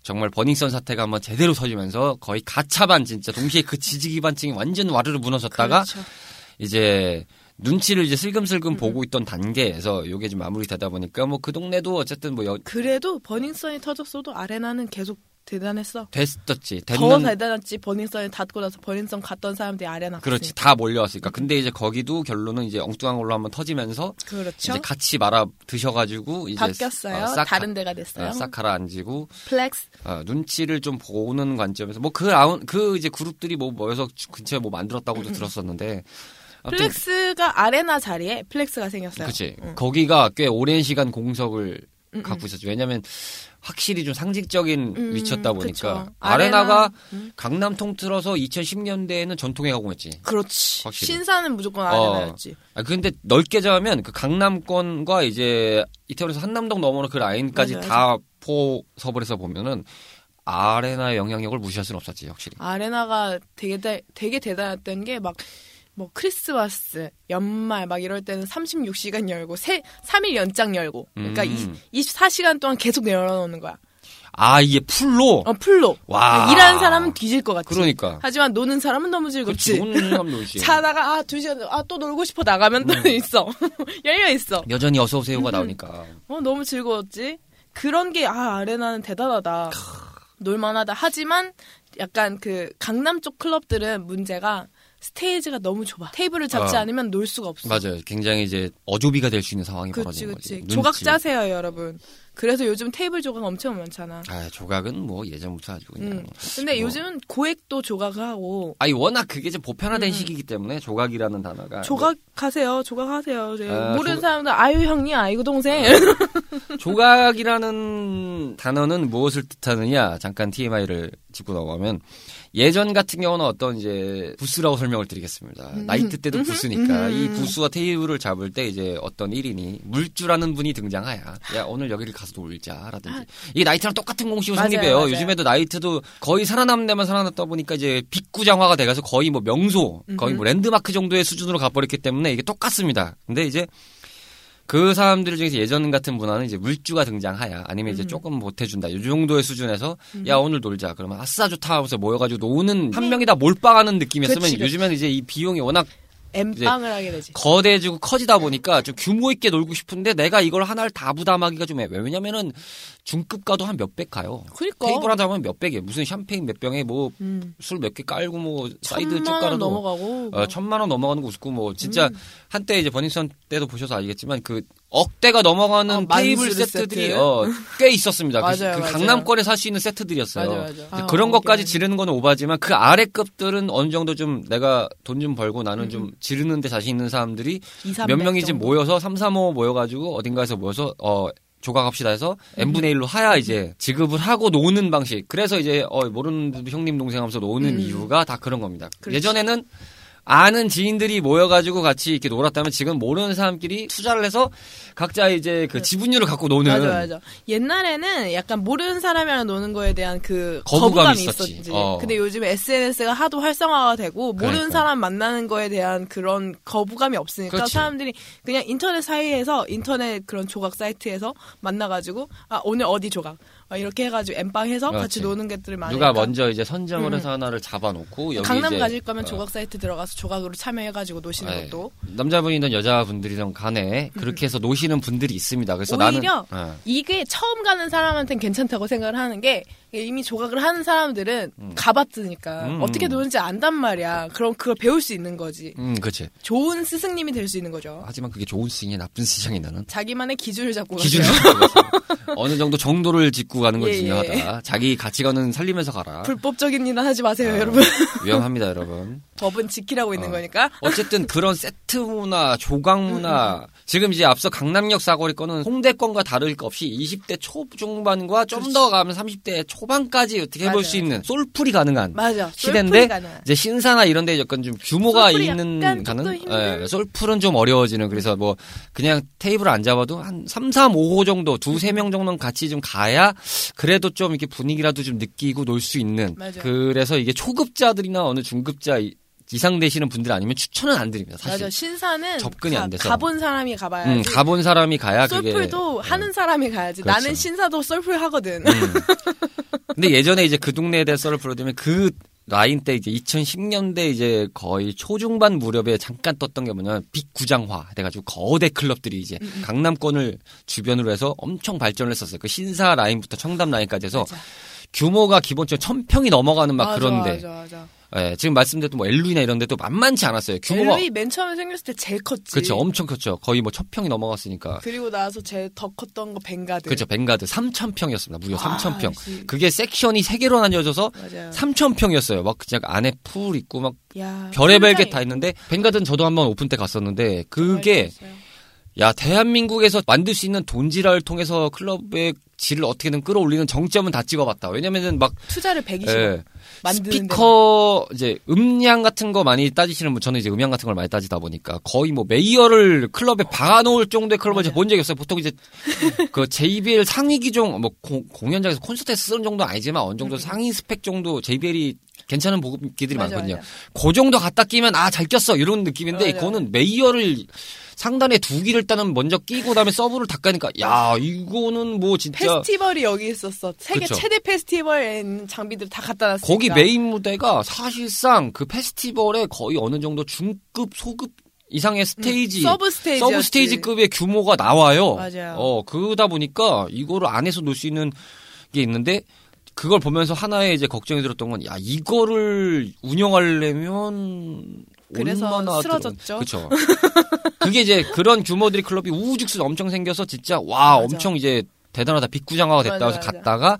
정말 버닝썬 사태가 한번 제대로 터지면서 거의 가차반 진짜 동시에 그 지지 기반층이 완전 와르르 무너졌다가 그렇죠. 이제 눈치를 이제 음, 슬금슬금 보고 있던 단계에서 요게 좀 마무리되다 보니까 뭐 그 동네도 어쨌든 뭐 여, 그래도 버닝썬이 터졌어도 아레나는 계속 대단했어. 됐었지. 더 됐는 대단했지. 버닝썬이 닫고 나서 버닝썬 갔던 사람들이 아레나. 그렇지 다 몰려왔으니까. 근데 이제 거기도 결론은 이제 엉뚱한 걸로 한번 터지면서 그렇죠. 이제 같이 말아 드셔가지고 이제 바뀌었어요. 어, 싹 다른 가- 데가 됐어요. 어, 싹 가라앉히고 플렉스. 어, 눈치를 좀 보는 관점에서 뭐그 라운 그 이제 그룹들이 뭐 모여서 주- 근처에 뭐 만들었다고도 들었었는데 아무튼 플렉스가 아레나 자리에 플렉스가 생겼어요. 그치 응. 거기가 꽤 오랜 시간 공석을 음, 갖고 있었죠. 왜냐하면 확실히 좀 상징적인 음, 위치였다 보니까 그쵸. 아레나가 아레나, 음. 강남 통틀어서 2010년대에는 전통에 가공했지. 그렇지. 확실히. 신사는 무조건 어. 아레나였지. 아 근데 넓게 자면 그 강남권과 이제 이태원에서 한남동 넘어오는 그 라인까지 맞아, 다 포섭을 해서 보면은 아레나의 영향력을 무시할 수는 없었지 확실히. 아레나가 되게 대, 되게 대단했던 게 막 뭐 크리스마스, 연말 막 이럴 때는 36시간 열고 세 3일 연장 열고. 그러니까 음. 이, 24시간 동안 계속 열어 놓는 거야. 아 이게 풀로. 어 풀로. 와. 일하는 사람은 뒤질 것 같지. 그러니까. 하지만 노는 사람은 너무 그렇지. 즐겁지. 놀지. (laughs) 자다가 아두 시간 아 또 놀고 싶어 나가면 또 음. 있어 (laughs) 열려 있어. 여전히 어서 오세요가 음. 나오니까. 어 너무 즐거웠지. 그런 게 아 아레나는 대단하다. 놀만하다. 하지만 약간 그 강남 쪽 클럽들은 문제가 스테이지가 너무 좁아. 테이블을 잡지 어. 않으면 놀 수가 없어. 맞아요. 굉장히 이제 어조비가 될 수 있는 상황이 그치 벌어지는 그치. 거지. 조각 눈치. 짜세요 여러분. 그래서 요즘 테이블 조각 엄청 많잖아. 아 조각은 뭐 예전부터 아주 그냥. 음. 근데 뭐. 요즘은 고액도 조각하고 아니 워낙 그게 좀 보편화된 음. 시기이기 때문에 조각이라는 단어가 조각하세요. 조각하세요. 네. 아, 모르는 조- 사람들 아유 형님 아이고 동생. 뭐 (laughs) 조각이라는 단어는 무엇을 뜻하느냐 잠깐 TMI를 짚고 넘어가면 예전 같은 경우는 어떤 이제 부스라고 설명을 드리겠습니다. 음. 나이트 때도 부스니까 음. 이 부스와 테이블을 잡을 때 이제 어떤 1인이 물주라는 분이 등장하야 야 오늘 여기를 가서 놀자라든지 이게 나이트랑 똑같은 공식으로 맞아요, 성립해요. 맞아요. 요즘에도 나이트도 거의 살아남는 데만 살아남다 보니까 이제 big구장화가 돼가서 거의 뭐 명소 거의 뭐 랜드마크 정도의 수준으로 가버렸기 때문에 이게 똑같습니다. 근데 이제 그 사람들 중에서 예전 같은 문화는 이제 물주가 등장하야 아니면 이제 조금 보태준다. 이 정도의 수준에서 야 오늘 놀자. 그러면 아싸 좋다 하면서 모여가지고 노는 한 명이 다 몰빵하는 느낌이었으면 그치, 그치. 요즘에는 이제 이 비용이 워낙 엔빵을 하게 되지. 거대해지고 커지다 보니까 좀 규모 있게 놀고 싶은데 내가 이걸 하나를 다 부담하기가 좀 애매해 왜냐면은 중급 가도 한 몇백 가요 그러니까. 테이블 하다 보면 몇백이에요 무슨 샴페인 몇 병에 뭐 술몇 음. 개 깔고 뭐 사이드 쭉 천만 원 깔아도 넘어가고. 어, 천만 원 넘어가는 거 웃고 뭐 진짜 음. 한때 이제 버닝썬 때도 보셔서 알겠지만 그 억대가 넘어가는 어, 테이블 세트들이 세트. 어, 꽤 있었습니다. 그- (laughs) 맞아요, 그, 맞아요. 강남권에 살 수 있는 세트들이었어요. 맞아, 맞아. 근데 아, 그런 것까지. 지르는 거는 오바지만 그 아래 급들은 어느 정도 좀 내가 돈 좀 벌고 나는 좀 지르는데 자신 있는 사람들이 2, 300몇 명이 지금. 모여서 3, 3, 5 모여가지고 어딘가에서 모여서 어 조각합시다 해서 n분의 1로 하야 이제 지급을 하고 노는 방식. 그래서 이제 어 모르는 형님 동생 하면서 노는 음. 이유가 다 그런 겁니다. 그렇지. 예전에는 아는 지인들이 모여가지고 같이 이렇게 놀았다면 지금 모르는 사람끼리 투자를 해서 각자 이제 그 지분율을 갖고 노는 맞아 맞아. 옛날에는 약간 모르는 사람이랑 노는 거에 대한 그 거부감이 거부감이, 있었지. 어. 근데 요즘 SNS가 하도 활성화가 되고 모르는 그러니까. 사람 만나는 거에 대한 그런 거부감이 없으니까 그렇지. 사람들이 그냥 인터넷 사이에서 인터넷 그런 조각 사이트에서 만나가지고 아 오늘 어디 조각 아, 이렇게 해가지고 엠빵해서 같이. 노는 것들을 많이 누가 먼저 이제 선정을 음. 해서 하나를 잡아놓고 여기 강남 이제 가실 거면 어, 조각 사이트 들어가서 조각으로 참여해가지고 노시는 네. 것도 남자분이든 여자분들이든 간에 그렇게 해서 노시는 분들이 있습니다. 그래서 오히려 나는 어. 이게 처음 가는 사람한테는 괜찮다고 생각을 하는 게 이미 조각을 하는 사람들은 음. 가봤으니까 음. 어떻게 노는지 안단 말이야. 그럼 그걸 배울 수 있는 거지. 음, 그렇지. 좋은 스승님이 될 수 있는 거죠. 하지만 그게 좋은 스윙이 나쁜 스윙이 나는 자기만의 기준을 잡고 기준을. 잡고 어느 정도 정도를 짚고 가는 건 예, 예. 중요하다. 자기 가치관은 살리면서 가라. 불법적인 일은 하지 마세요, 아, 여러분. (laughs) 위험합니다, 여러분. 법은 지키라고 있는 어. 거니까. 어쨌든 그런 세트 문화, 조각 음, 문화. 지금 이제 앞서 강남역 사거리 거는 홍대권과 다를 것 없이 20대 초중반과 좀 더 가면 30대 초반까지 어떻게 해볼 맞아요. 수 있는 솔풀이 가능한 맞아. 시대인데 가능한. 이제 신사나 이런 데 약간 좀 규모가 있는 힘든? 예, 솔풀은 좀 어려워지는 그래서 뭐 그냥 테이블 안 잡아도 한 3, 3, 5호 정도 두세 명 정도는 같이 좀 가야 그래도 좀 이렇게 분위기라도 좀 느끼고 놀 수 있는 맞아요. 그래서 이게 초급자들이나 어느 중급자 이- 이상 되시는 분들 아니면 추천은 안 드립니다. 사실. 맞아. 신사는 접근이 가, 안 돼서. 가본 사람이 가봐야지. 음, 가본 사람이 가야 그게 솔플도 예. 하는 사람이 가야지. 그렇죠. 나는 신사도 솔플 하거든. 음. (laughs) 근데 예전에 이제 그 동네에 대해 썰을 풀어드리면 그 라인 때 이제 2010년대 이제 거의 초중반 무렵에 잠깐 떴던 게 뭐냐면 빅구장화 돼가지고 거대 클럽들이 이제 음, 강남권을 주변으로 해서 엄청 발전을 했었어요. 그 신사 라인부터 청담 라인까지 해서 맞아. 규모가 기본적으로 천 평이 넘어가는 막 맞아, 그런데 맞아, 맞아. 예, 지금 말씀드렸던 뭐 엘루이나 이런 데도 만만치 않았어요. 규모가 엘루이 맨 처음에 생겼을 때 제일 컸지. 그렇죠. 엄청 컸죠. 거의 뭐 천평이 넘어갔으니까. 그리고 나서 제일 더 컸던 거 벵가드. 그렇죠. 벵가드 3,000평이었습니다. 무려 아, 3,000평. 씨. 그게 섹션이 세 개로 나뉘어져서 맞아요. 3,000평이었어요. 막 그냥 안에 풀 있고 막 야, 별의별 게 다 있는데 벵가드는 저도 한번 오픈 때 갔었는데 그게. 야 대한민국에서 만들 수 있는 돈지랄을 통해서 클럽의 질을 어떻게든 끌어올리는 정점은 다 찍어봤다. 왜냐면은 막 투자를 120억 예, 스피커 이제 음량 같은 거 많이 따지시는 분 저는 이제 음향 같은 걸 많이 따지다 보니까 거의 뭐 메이어를 클럽에 박아놓을 정도의 클럽을 제가. 본 적이 없어요. 보통 이제 (laughs) 그 JBL 상위 기종 뭐 고- 공연장에서 콘서트에서 쓰는 정도는 아니지만 어느 정도 상위 스펙 정도 JBL이 괜찮은 보급기들이 맞아, 많거든요. 맞아. 그 정도 갖다 끼면 아 잘 꼈어 이런 느낌인데 맞아, 그거는 메이어를 상단에 두 기를 일단은 먼저 끼고 그다음에 sub를 닦으니까 야 이거는 뭐 진짜 페스티벌이 여기 있었어. 세계 그쵸. 최대 페스티벌에 있는 장비들 다 갖다 놨으니까. 거기 메인 무대가 사실상 그 페스티벌에 거의 어느 정도 중급 소급 이상의 스테이지 음, sub 스테이지. sub 스테이지급의 규모가 나와요. 맞아요. 어 그러다 보니까 이거를 안에서 놀 수 있는 게 있는데 그걸 보면서 하나의 이제 걱정이 들었던 건 야 이거를 운영하려면 그래서 쓰러졌죠. 그렇죠. 그게 이제 그런 규모들이 클럽이 우후죽순 엄청 생겨서 진짜 와 맞아. 엄청 이제 대단하다 빅구장화가 됐다 맞아, 해서 맞아. 갔다가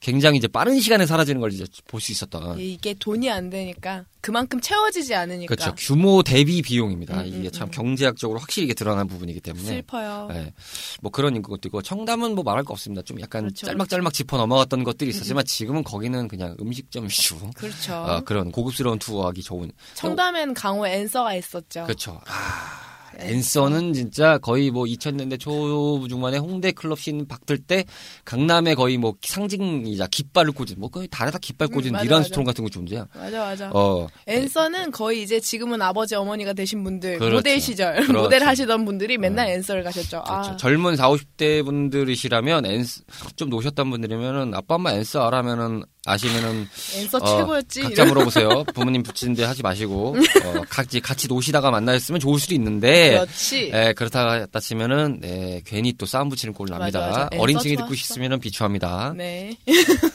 굉장히 이제 빠른 시간에 사라지는 걸 이제 볼 수 있었던 이게 돈이 안 되니까 그만큼 채워지지 않으니까 그렇죠 규모 대비 비용입니다 음, 이게 음, 참 음. 경제학적으로 확실히 이게 드러난 부분이기 때문에 슬퍼요. 네. 뭐 그런 것도 있고 청담은 뭐 말할 거 없습니다 좀 약간 그렇죠, 짤막짤막 짚어 넘어갔던 것들이 있었지만 지금은 거기는 그냥 음식점 위주 그렇죠. 어, 그런 고급스러운 투어하기 좋은 청담엔 강호 앤서가 있었죠. 그렇죠. 아, 앤서는 진짜 거의 뭐 2000년대 초 중반에 홍대 클럽 씬 박들 때 강남에 거의 뭐 상징이자 깃발을 꽂은 뭐 거의 달에다 깃발 음, 꽂은 닐 암 맞아. 스트롱 같은 거 존재야. 맞아 맞아. 어. 앤서는 거의 이제 지금은 아버지 어머니가 되신 분들 그렇죠. 모델 시절 그렇죠. 모델 하시던 분들이 맨날 어. 앤서를 가셨죠. 그렇죠. 아, 젊은 4, 50대 분들이시라면 앤서 좀 노셨던 분들이면은 아빠 엄마 앤서 알아면은 아시면은 앤서 어, 최고였지. 각자 물어보세요. 부모님 붙이는데 하지 마시고 어, 같이 같이 노시다가 만나셨으면 좋을 수도 있는데 그렇지. 예, 그렇다가 따치면은 네, 괜히 또 싸움 붙이는 꼴 납니다. 맞아, 맞아. 어린 앤서 층이 듣고. 싶으면은 비추합니다. 네.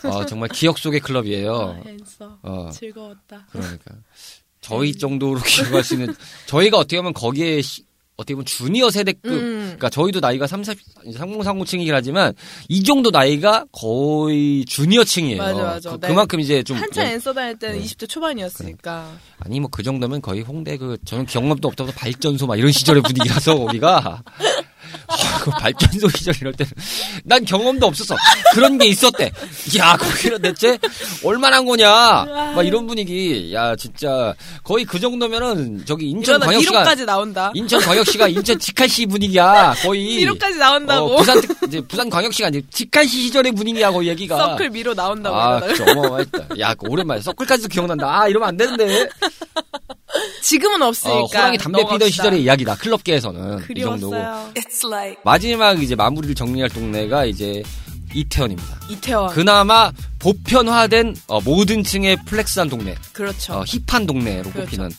어, 정말 기억 속의 클럽이에요. 아, 어, 즐거웠다. 그러니까 저희 정도로 (laughs) 기억할 수 있는 저희가 어떻게 보면 거기에 시- 어떻게 보면 주니어 세대급 음. 그러니까 저희도 나이가 30, 3030층이긴 하지만 이 정도 나이가 거의 주니어층이에요. 맞아, 맞아. 그, 네. 그만큼 이제 좀 한참 연- 앤서 다닐 때는 네. 20대 초반이었으니까. 아니 뭐 그 정도면 거의 홍대 그 저는 경험도 없다고 발전소 막 이런 시절의 분위기라서 (laughs) 거기가 어, 그 발전소 시절 이럴 때는 난 경험도 없었어 그런 게 있었대 야 거기는 대체 얼마나 한 거냐 막 이런 분위기 야 진짜 거의 그 정도면은 저기 인천 광역시가 1호까지 나온다. 인천 광역시가 인천 직할시 분위기야 거의 1호까지 나온다고. 어, 부산 특- 이제 부산 광역시가 아니고 직할시 시절의 분위기야 거기 얘기가 서클 미로 나온다고 아. 진짜 어마어마했다. 야, 그 오랜만에 서클까지도 기억난다. 아, 이러면 안 되는데. 지금은 없으니까. 어, 호랑이 담배 피던. 시절의 이야기다. 클럽계에서는. 이 정도고. 그리웠어요. 마지막 이제 마무리를 정리할 동네가 이제 이태원입니다. 이태원. 그나마 보편화된 어, 모든 층의 flex한 동네, 그렇죠. 어, hip한 동네로 그렇죠. 꼽히는.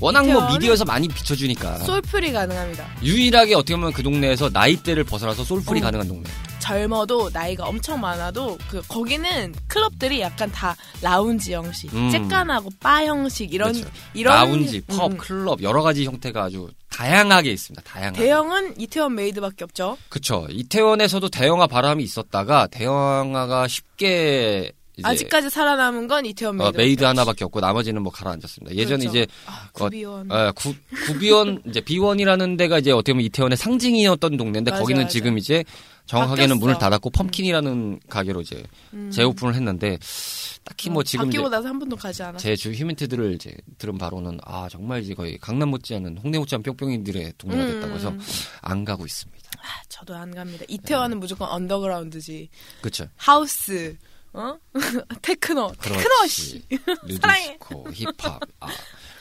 워낙 뭐 미디어에서 많이 비춰주니까 솔플이 가능합니다. 유일하게 어떻게 보면 그 동네에서 나이대를 벗어나서 솔플이 어. 가능한 동네. 젊어도 나이가 엄청 많아도 그 거기는 클럽들이 약간 다 라운지 형식, 음. 쬐깐하고 바 형식 이런 그렇죠. 이런 라운지, 음, 펍, 음. 클럽 여러 가지 형태가 아주 다양하게 있습니다. 다양하게. 대형은 이태원 메이드밖에 없죠. 그쵸. 이태원에서도 대형화 바람이 있었다가 대형화가 쉽게 아직까지 살아남은 건 이태원 어, 메이드. 메이드 하나밖에 없고 나머지는 뭐 가라앉았습니다. 예전에 그렇죠. 이제 아, 구비원. 어, 구, 구비원 (laughs) 이제 비원이라는 데가 이제 어떻게 보면 이태원의 상징이었던 동네인데 맞아, 거기는 맞아. 지금 이제 정확하게는 바뀌었어. 문을 닫았고 펌킨이라는 가게로 이제 음. 재오픈을 했는데 딱히 뭐 지금 이제 바뀌고 나서 한 번도 가지 않았어. 제주 휴민트들을 이제 들은 바로는 아 정말 이제 거의 강남 못지않은 홍대 못지않은 뿅뿅이들의 동네가 됐다고 해서 음. 안 가고 있습니다. 아, 저도 안 갑니다. 이태원은 무조건 언더그라운드지. 그렇죠. 하우스, 어? 테크노, 테크노 씨. 사랑해. (laughs) 힙합. 아,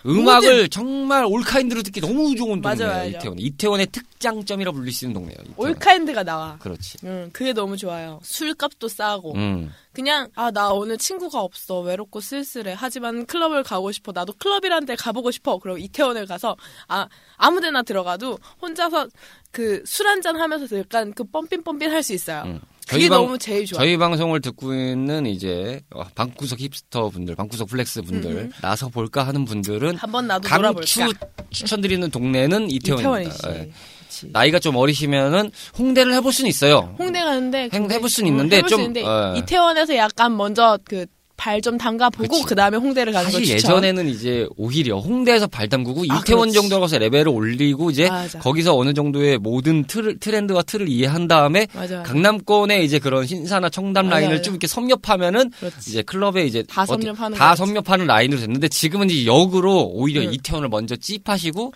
음악을 정말 all kind로 듣기 너무 좋은 동네예요. 이태원. 이태원의 특장점이라 불릴 수 있는 동네예요. 이태원. all kind가 나와. 그렇지. 응, 그게 너무 좋아요. 술값도 싸고. 음. 그냥 아 나 오늘 친구가 없어 외롭고 쓸쓸해 하지만 클럽을 가고 싶어 나도 클럽이란 데 가보고 싶어 그럼 이태원을 가서 아 아무데나 들어가도 혼자서 그 술 한잔 하면서 약간 그 pumping pumping 할 수 있어요 음. 그게 저희 방- 너무 제일 좋아 저희 방송을 듣고 있는 이제 어, 방구석 힙스터 분들, 방구석 flex 분들 나서 볼까 하는 분들은 한번 나도 강추 놀아볼까 추천드리는 동네는 이태원입니다. 예. 나이가 좀 어리시면은 홍대를 해볼 수는 있어요. 홍대 가는데 행- 해볼 수는 어, 있는데 해볼 수 좀, 있는데 어. 이태원에서 약간 먼저 그 발 좀 담가 보고 그치. 그 다음에 홍대를 가는 거 사실. 예전에는 이제 오히려 홍대에서 발 담그고 아, 이태원 그렇지. 정도 가서 레벨을 올리고 이제 맞아. 거기서 어느 정도의 모든 틀, 트렌드와 틀을 이해한 다음에 맞아. 강남권의 이제 그런 신사나 청담 맞아, 라인을. 좀 이렇게 섭렵하면은 그렇지. 이제 클럽에 이제 다 섭렵하는 다. 섭렵하는 라인으로 됐는데 지금은 이제 역으로 오히려 응. 이태원을 먼저 찜하시고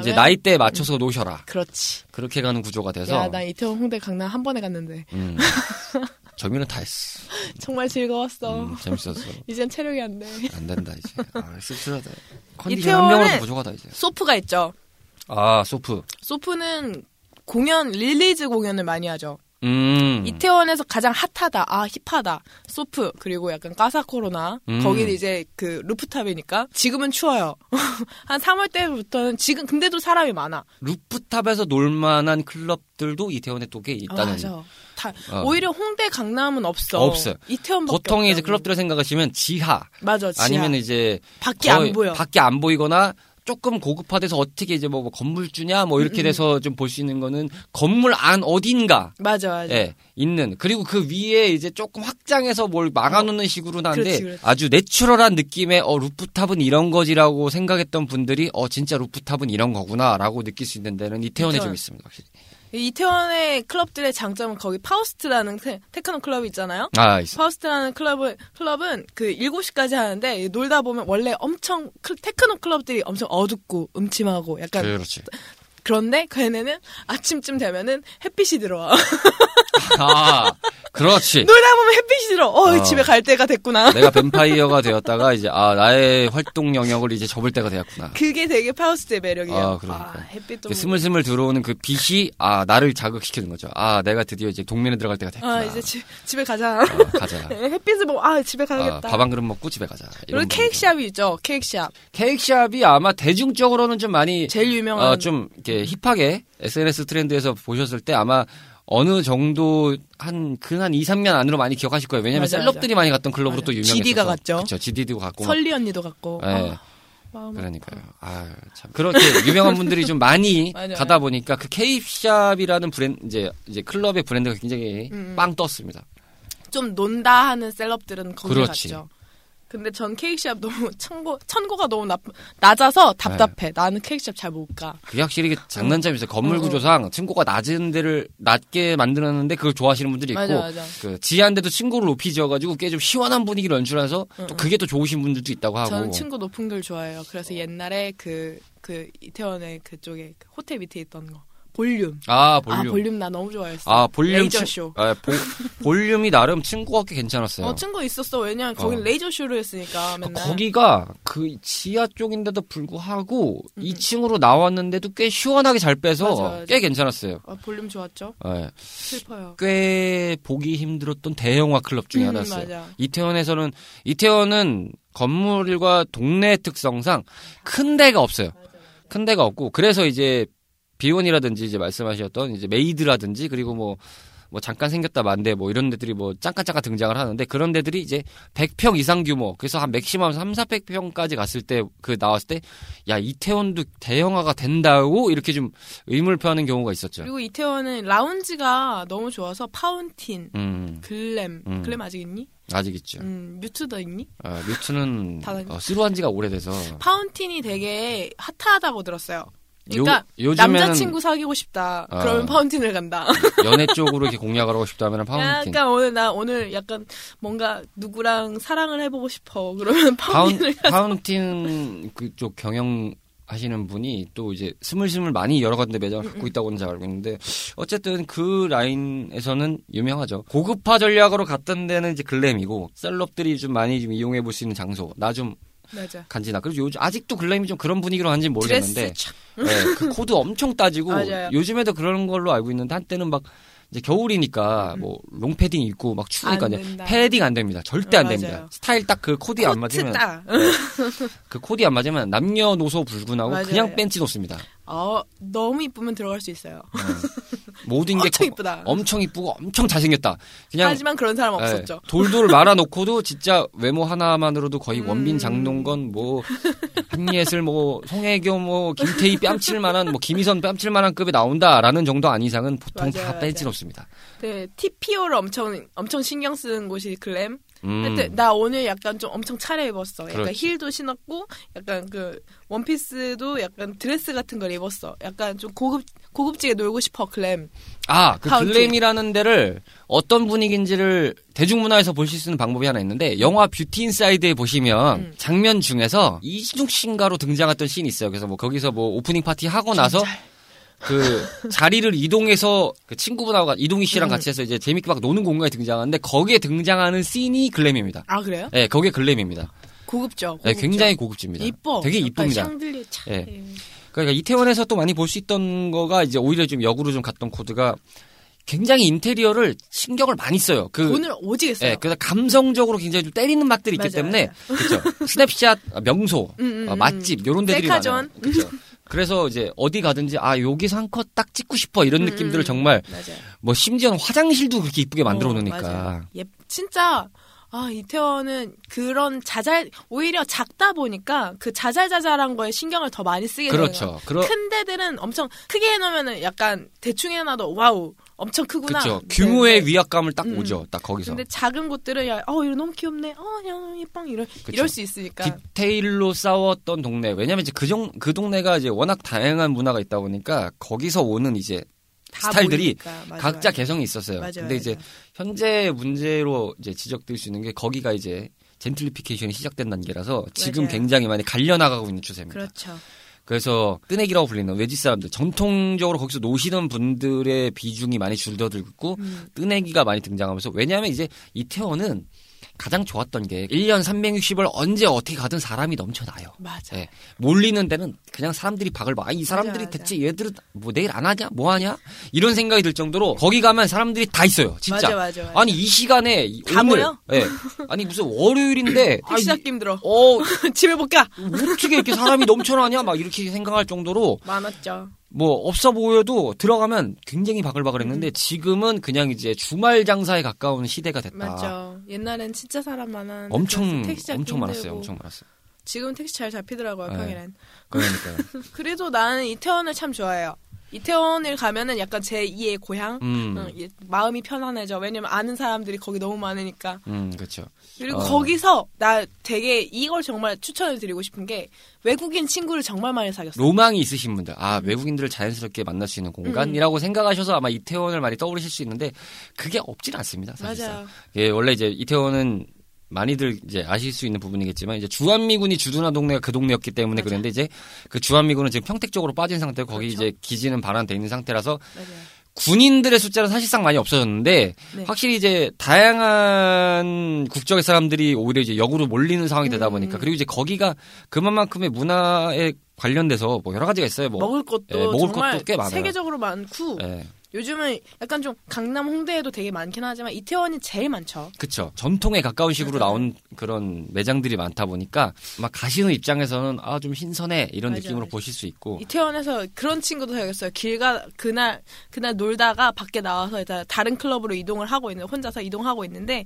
이제 나이대에 맞춰서 노셔라 그렇지. 그렇게 가는 구조가 돼서 야, 나 이태원 홍대 강남 한 번에 갔는데 음. (laughs) 점유는 다 했어. (laughs) 정말 즐거웠어. 음, 재밌었어. (laughs) 이젠 체력이 안 돼. 안 된다 이제. 아, 씁쓸하다. 컨디션 한 병으로 부족하다 이제. 소프가 있죠. 아 소프. 소프는 공연 release 공연을 많이 하죠. 음. 이태원에서 가장 핫하다, 아 hip하다, 소프 그리고 약간 까사코로나 음. 거기는 이제 그 rooftop이니까 지금은 추워요. (laughs) 한 3월 때부터는 지금 근데도 사람이 많아. 루프탑에서 놀만한 클럽들도 이태원에 또꽤 아, 있다는. 맞아. 다 어. 오히려 홍대 강남은 없어. 없어요. 이태원밖에 보통의 이제. 클럽들을 생각하시면 지하, 맞아. 지하. 아니면 이제 거의 안 보여. 밖에 안 보이거나 조금 고급화돼서 어떻게 이제 뭐, 뭐 건물주냐 뭐 음, 이렇게 돼서 좀 볼 수 있는 거는 건물 안 어딘가 맞아, 맞아. 예, 있는 그리고 그 위에 이제 조금 확장해서 뭘 막아놓는 식으로 그렇지, 그렇지. 아주 내추럴한 느낌의 어 루프탑은 이런 거지라고 생각했던 분들이 어 진짜 루프탑은 이런 거구나라고 느낄 수 있는 데는 이태원에 이태원. 좀 있습니다 확실히 이 이태원의 클럽들의 장점은 거기 파우스트라는 테, 테크노 클럽이 있잖아요. 아 있어 파우스트라는 클럽은 클럽은 그 7시까지 하는데 놀다 보면 원래 엄청 클- 테크노 클럽들이 엄청 어둡고 음침하고 약간 그렇지 그런데 걔네는 아침쯤 되면은 햇빛이 들어와. 아 그렇지 놀다 보면 햇빛이 들어. 어, 어. 집에 갈 때가 됐구나. 내가 뱀파이어가 되었다가 이제 아 나의 활동 영역을 이제 접을 때가 되었구나 그게 되게 파우스트의 매력이에요. 아, 그러니까. 햇빛도 이렇게 스물스물 들어오는 그 빛이 아 나를 자극시키는 거죠 아 내가 드디어 이제 동면에 들어갈 때가 됐구나 아, 이제 집, 집에 가자. 어, 가자 (laughs) 햇빛을 보고 아, 집에 가야겠다. 밥 한 그릇 먹고 집에 가자 그리고 케이크샵이 있죠. 케이크샵. 케이크샵이 아마 대중적으로는 좀 많이 제일 유명한 어, 좀 이렇게 힙하게 SNS 트렌드에서 보셨을 때 아마 어느 정도 한 근 한 2, 3년 안으로 많이 기억하실 거예요. 왜냐면 맞아, 셀럽들이 많이 갔던 클럽으로 맞아. 또 유명했어서. GD 가 갔죠. 그렇죠. GD도 갔고. 설리 언니도 갔고. 네. 아, 그러니까요. 아, 참. 그렇게 유명한 분들이 좀 많이. (laughs) 가다 보니까 그 케이크샵이라는 브랜드 이제 이제 클럽의 브랜드가 굉장히 음. 빵 떴습니다. 좀 논다 하는 셀럽들은 거기 그렇지. 갔죠. 근데 전 케이크샵 너무 천고 천고가 너무 나, 낮아서 답답해. 나는 케이크샵 잘 못 가. 그게 확실히 이게 장단점이 있어요. 건물 어, 어. 구조상 층고가 낮은 데를 낮게 만들었는데 그걸 좋아하시는 분들이 있고 맞아 맞아. 그 지하인데도 층고를 높이 지어가지고 꽤 좀 시원한 분위기를 연출해서 응, 또 응. 그게 또 좋으신 분들도 있다고 하고. 저는 친구 높은 델 좋아해요. 그래서 옛날에 그그 이태원의 그쪽에 그 호텔 밑에 있던 거 볼륨. 아 볼륨. 아 볼륨 나 너무 좋아했어. 아, 볼륨 레이저 층- 쇼. 아, 보, 볼륨이 나름 층고가 꽤 괜찮았어요. 어 층고 있었어. 왜냐면 거긴 어. 레이저 쇼를 했으니까 그 맨날. 거기가 그 지하 쪽인데도 불구하고 음. 2층으로 나왔는데도 꽤 시원하게 잘 빼서 맞아, 맞아. 꽤 괜찮았어요. 아, 볼륨 좋았죠. 예. 슬퍼요. 꽤 보기 힘들었던 대형화 클럽 중에 음, 하나였어요. 맞아. 이태원에서는 이태원은 건물과 동네 특성상 큰 데가 없어요. 큰 데가 없고 그래서 이제 비원이라든지 이제 말씀하셨던 이제 메이드라든지 그리고 뭐 뭐 잠깐 생겼다 만데 뭐 이런 데들이 뭐 잠깐 잠깐 등장을 하는데 그런 데들이 이제 100평 이상 규모 그래서 한 맥시멈 3, 400평까지 갔을 때 그 나왔을 때 야 이태원도 대형화가 된다고 이렇게 좀 의문을 표하는 경우가 있었죠. 그리고 이태원은 라운지가 너무 좋아서 파운틴, 음 글램, 음. 글램 아직 있니? 아직 있죠. 음, 뮤트도 있니? 아, 뮤트는 다 어, through한 지가 오래돼서 파운틴이 되게 핫하다고 들었어요. 그러니까 요, 남자친구 사귀고 싶다. 아. 그러면 파운틴을 간다. (laughs) 연애 쪽으로 이렇게 공략을 하고 싶다면 파운틴. 약간 오늘 나 오늘 약간 뭔가 누구랑 사랑을 해보고 싶어. 그러면 파운, 파운틴을 파운틴 그쪽 경영 하시는 분이 또 이제 스물스물 많이 여러 군데 매장을 음, 갖고 있다고는 잘 알고 있는데 어쨌든 그 라인에서는 유명하죠. 고급화 전략으로 갔던 데는 이제 글램이고 셀럽들이 좀 많이 좀 이용해 볼 수 있는 장소. 나 좀 맞아. 간지나. 그리고 요즘 아직도 글램이 좀 그런 분위기로 하는지 모르겠는데. 네, 그 코드 엄청 따지고 (laughs) 맞아요. 요즘에도 그런 걸로 알고 있는데 한때는 막 이제 겨울이니까 뭐 롱패딩 입고 막 추우니까 안. 패딩 안 됩니다. 절대 안 맞아요. 됩니다. 스타일 딱 그 코디 안 맞으면 딱. 그 코디 안 맞으면 남녀노소 불구하고. 그냥 뺀찌 놓습니다. 어, 너무 이쁘면 들어갈 수 있어요. 네. 모든 게 엄청 거- 이쁘다. 엄청 이쁘고 엄청 잘생겼다. 그냥 하지만 그런 사람 예, 없었죠. 돌돌 말아놓고도 진짜 외모 하나만으로도 거의 음. 원빈 장동건 뭐 한예슬 뭐 송혜교 뭐 김태희 뺨칠 만한 뭐 김희선 뺨칠 만한 급에 나온다라는 정도 아닌 이상은 보통 맞아요, 다 맞아요. 벤치 놓습니다. 네, TPO를 엄청 엄청 신경 쓰는 곳이 글램. 음. 하여튼 나 오늘 약간 좀 엄청 차려입었어. 약간 그렇지. 힐도 신었고 약간 그 원피스도 약간 드레스 같은 걸 입었어. 약간 좀 고급 고급지게 놀고 싶어 글램. 아, 그 카운티. 글램이라는 데를 어떤 분위기인지를 대중문화에서 보실 수 있는 방법이 하나 있는데 영화 뷰티 인사이드에 보시면 음. 장면 중에서 씨인가로 등장했던 씬이 있어요. 그래서 뭐 거기서 뭐 오프닝 파티 하고 나서 그 자리를 이동해서 그 친구분하고 이동휘 씨랑 음. 같이 해서 이제 재밌게 막 노는 공간에 등장하는데 거기에 등장하는 씬이 글램입니다. 아 그래요? 네, 거기에 글램입니다. 고급죠. 네, 고급죠. 굉장히 고급집니다. 이뻐. 되게 이쁩니다. 샹들리에 차. 예. 그러니까 이태원에서 또 많이 볼 수 있던 거가 이제 오히려 좀 역으로 좀 갔던 코드가 굉장히 인테리어를 신경을 많이 써요. 그 돈을 오지게 써요. 예, 그래서 감성적으로 굉장히 좀 때리는 맛들이 있기 맞아요, 때문에 그렇죠. 스냅샷, 아, 명소, 음, 음, 어, 음. 맛집 이런 데들이. 많아요. 그렇죠. 그래서 이제 어디 가든지 아 여기서 한컷딱 찍고 싶어 이런 음, 느낌들을 음, 정말 맞아요. 뭐 심지어는 화장실도 그렇게 이쁘게 만들어 어, 놓으니까 맞아요. 예, 진짜 아 이태원은 그런 자잘 오히려 작다 보니까 그 자잘자잘한 거에 신경을 더 많이 쓰게 되는 그렇죠. 그러 큰 데들은 엄청 크게 해놓으면은 약간 대충 해놔도 wow 엄청 크구나. 그렇죠. 네, 규모의 네. 위압감을 딱 음. 오죠. 딱 거기서. 근데 작은 곳들은 야, 어 이거 너무 귀엽네. 어, 야, 예뻐 이럴 이럴 수 있으니까. 디테일로 싸웠던 동네. 왜냐면 이제 그정 그 동네가 이제 워낙 다양한 문화가 있다 보니까 거기서 오는 이제 다 스타일들이. 맞아, 각자 맞아. 개성이 있었어요. 맞아요, 근데 이제. 현재 문제로 이제 지적될 수 있는 게 거기가 이제 젠틀리피케이션이 시작된 단계라서 지금. 굉장히 많이 갈려나가고 있는 추세입니다. 그렇죠. 그래서 뜨내기라고 불리는 외지 사람들 전통적으로 거기서 노시는 분들의 비중이 많이 줄어들고 음. 뜨내기가 많이 등장하면서 왜냐하면 이제 이태원은 가장 좋았던 게 1년 360을 언제 어떻게 가든 사람이 넘쳐나요. 맞아. 예. 몰리는 데는 그냥 사람들이 박을 봐. 아, 이 사람들이 맞아. 대체 얘들은 뭐 내일 안 하냐? 뭐 하냐? 이런 생각이 들 정도로 거기 가면 사람들이 다 있어요. 진짜. 맞아, 맞아. 아니 이 시간에 이- 다 오늘 모여? 예. 아니 무슨 월요일인데 아, (laughs) 택시 이- 잡기 힘들어. 어 (laughs) 집에 못 가. 어떻게 이렇게 사람이 넘쳐나냐? 막 이렇게 생각할 정도로 많았죠. 뭐 없어 보여도 들어가면 굉장히 음. 바글바글했는데 지금은 그냥 이제 주말 장사에 가까운 시대가 됐다. 맞죠. 옛날엔 진짜 사람 많았는데 엄청 택시 엄청 많았어요. 엄청 많았어요. 지금 택시 잘 잡히더라고요, 네. 평일엔. 그러니까요. (laughs) 그래도 나는 이태원을 참 좋아해요. 이태원을 가면은 약간 제 2의 고향. 음, 어, 예, 마음이 편안해져. 왜냐면 아는 사람들이 거기 너무 많으니까. 음, 그렇죠. 그리고 어. 거기서 나 되게 이걸 정말 추천을 드리고 싶은 게 외국인 친구를 정말 많이 사귀었어요. 로망이 있으신 분들, 아 외국인들을 자연스럽게 만날 수 있는 음. 공간이라고 생각하셔서 아마 이태원을 많이 떠오르실 수 있는데 그게 없진 않습니다. 사실상. 맞아요. 예, 원래 이제 이태원은 많이들 이제 아실 수 있는 부분이겠지만 이제 주한미군이 주둔한 동네가 그 동네였기 때문에 맞아. 그랬는데 이제 그 주한미군은 지금 평택 쪽으로 빠진 상태고 거기 그렇죠. 이제 기지는 반환돼 있는 상태라서 맞아요. 군인들의 숫자는 사실상 많이 없어졌는데 네. 확실히 이제 다양한 국적의 사람들이 오히려 이제 역으로 몰리는 상황이 되다 음. 보니까 그리고 이제 거기가 그만큼의 문화에 관련돼서 뭐 여러 가지가 있어요. 뭐 먹을 것도 예, 먹을 것도 꽤 많아요. 세계적으로 많고 예. 요즘은 약간 좀 강남 홍대에도 되게 많긴 하지만 이태원이 제일 많죠. 그쵸. 전통에 가까운 식으로. 나온 그런 매장들이 많다 보니까 막 가시는 입장에서는 아 좀 신선해 이런 맞아요, 느낌으로 맞아요. 보실 수 있고 이태원에서 그런 친구도 생겼어요. 길가 그날 그날 놀다가 밖에 나와서 다른 클럽으로 이동을 하고 있는 혼자서 이동하고 있는데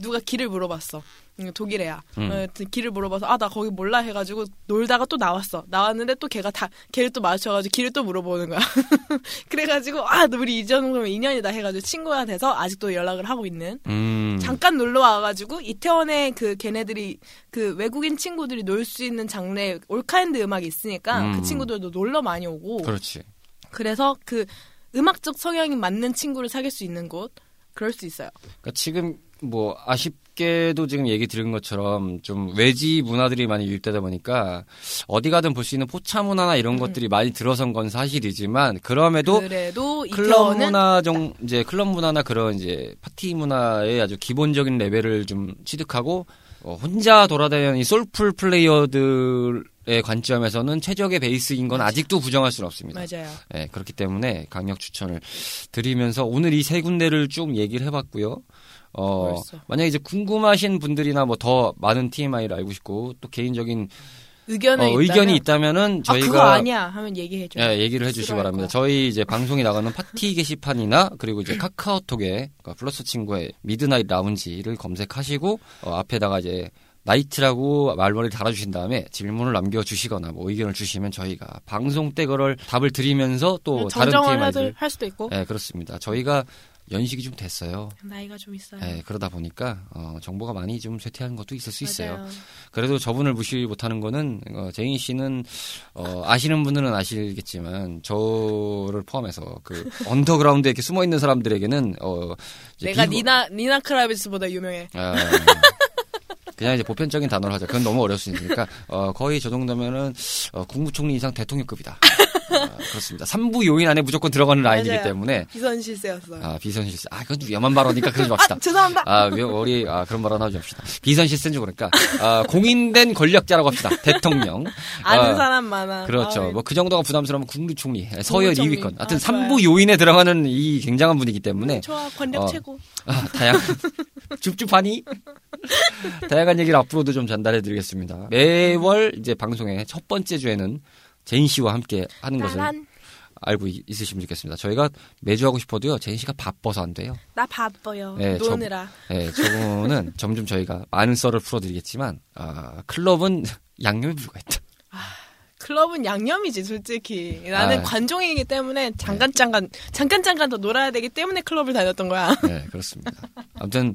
누가 길을 물어봤어. 음, 독일애야. 음. 어, 길을 물어봐서 아 나 거기 몰라 해가지고 놀다가 또 나왔어. 나왔는데 또 걔가 다 걔를 또 마주쳐가지고 길을 또 물어보는 거야. (laughs) 그래가지고 아 우리 이 정도면 인연이다 해가지고 친구가 돼서 아직도 연락을 하고 있는. 음. 잠깐 놀러 와가지고 이태원에 그 걔네들이 그 외국인 친구들이 놀 수 있는 장르 all kind 음악이 있으니까 음. 그 친구들도 놀러 많이 오고 그렇지. 그래서 그 음악적 성향이 맞는 친구를 사귈 수 있는 곳 그럴 수 있어요. 그러니까 지금 뭐 아쉽 게도 지금 얘기 들은 것처럼 좀 외지 문화들이 많이 유입되다 보니까 어디 가든 볼 수 있는 포차 문화나 이런 것들이 많이 들어선 건 사실이지만 그럼에도 클럽 문화 정 이제 클럽 문화나 그런 이제 파티 문화의 아주 기본적인 레벨을 좀 취득하고 어, 혼자 돌아다니는 이 솔플 플레이어들 의 관점에서는 최적의 베이스인 건 아직도 부정할 수는 없습니다. 맞아요. 예, 그렇기 때문에 강력 추천을 드리면서 오늘 이 세 군데를 쭉 얘기를 해봤고요. 어, 벌써. 만약에 이제 궁금하신 분들이나 뭐 더 많은 TMI를 알고 싶고 또 개인적인 의견은 어, 있다면, 의견이 있다면은 아, 저희가 그거 아니야 하면 얘기해 줘. 예, 얘기를 해주시기 바랍니다. 거야. 저희 이제 방송이 나가는 파티 (laughs) 게시판이나 그리고 이제 카카오톡에 그러니까 플러스 친구의 미드나잇 라운지를 검색하시고 어, 앞에다가 이제 나이트라고 말머리를 달아주신 다음에 질문을 남겨주시거나 뭐 의견을 주시면 저희가 방송 때 그걸 답을 드리면서 또 다른 정정을 TMI들 해도 할 수도 있고 예, 그렇습니다. 저희가 연식이 좀 됐어요. 나이가 좀 있어요. 예, 그러다 보니까 어, 정보가 많이 좀 쇠퇴하는 것도 있을 수 있어요. 맞아요. 그래도 저분을 무시 못하는 거는 어, 제인 씨는 어, 아시는 분들은 아시겠지만 저를 포함해서 그 (laughs) 언더그라운드에 이렇게 숨어 있는 사람들에게는 어, 내가 니나 니나 크라비스보다 유명해. 아, 그냥 이제 보편적인 단어를 하자. 그건 너무 어려울 수 있으니까 어, 거의 저 정도면은 어, 국무총리 이상 대통령급이다. 아, 그렇습니다. 3부 요인 안에 무조건 들어가는 라인이기. 때문에 비선 실세였어. 아, 비선 실세. 아, 그건 위험한 발언이니까 그러지 맙시다. 아, 죄송합니다. 아, 위- 우리 아, 그런 발언 하지 맙시다. 비선 실세인 줄 그러니까 아, 공인된 권력자라고 합시다. 대통령. 아는 아, 사람 많아. 그렇죠. 아유, 뭐그 정도가 부담스러우면 국무총리, 서열 국무총리. 2위권. 하여튼 아, 삼 좋아요. 3부 요인에 들어가는 이 굉장한 분이기 때문에 좋아 권력 어, 최고. 아, 다양 (laughs) 줍줍하니 다양한 얘기를 앞으로도 좀 전달해드리겠습니다. 매월 이제 방송의 첫 번째 주에는 제인 씨와 함께 하는 것을 알고 이- 있으시면 좋겠습니다. 저희가 매주 하고 싶어도요, 제인 씨가 바빠서 안 돼요. 나 바빠요. 네, 저- 노느라. 네, 저분은 (laughs) 점점 저희가 많은 썰을 풀어드리겠지만, 아, 클럽은 (laughs) 양념에 불과했다. 클럽은 양념이지 솔직히. 나는 아. 관종이기 때문에 잠깐 잠깐 잠깐 잠깐 더 놀아야 되기 때문에 클럽을 다녔던 거야. 네, 그렇습니다. 아무튼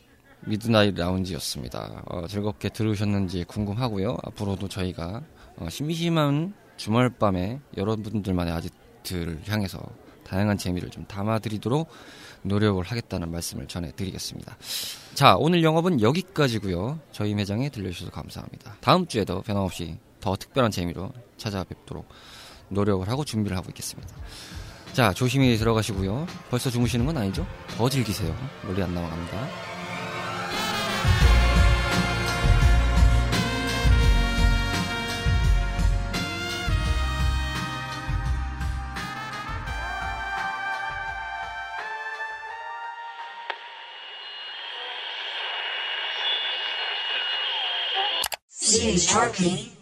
미드나잇 라운지였습니다. 어, 즐겁게 들으셨는지 궁금하고요. 앞으로도 저희가 어, 심심한 주말 밤에 여러분들만의 아지트를 향해서 다양한 재미를 좀 담아드리도록 노력을 하겠다는 말씀을 전해드리겠습니다. 자, 오늘 영업은 여기까지고요. 저희 매장에 들려주셔서 감사합니다. 다음 주에도 변함없이 더 특별한 재미로 찾아뵙도록 노력을 하고 준비를 하고 있겠습니다. 자, 조심히 들어가시고요. 벌써 주무시는 건 아니죠? 더 즐기세요. 멀리 안 나와갑니다. CH Harkney.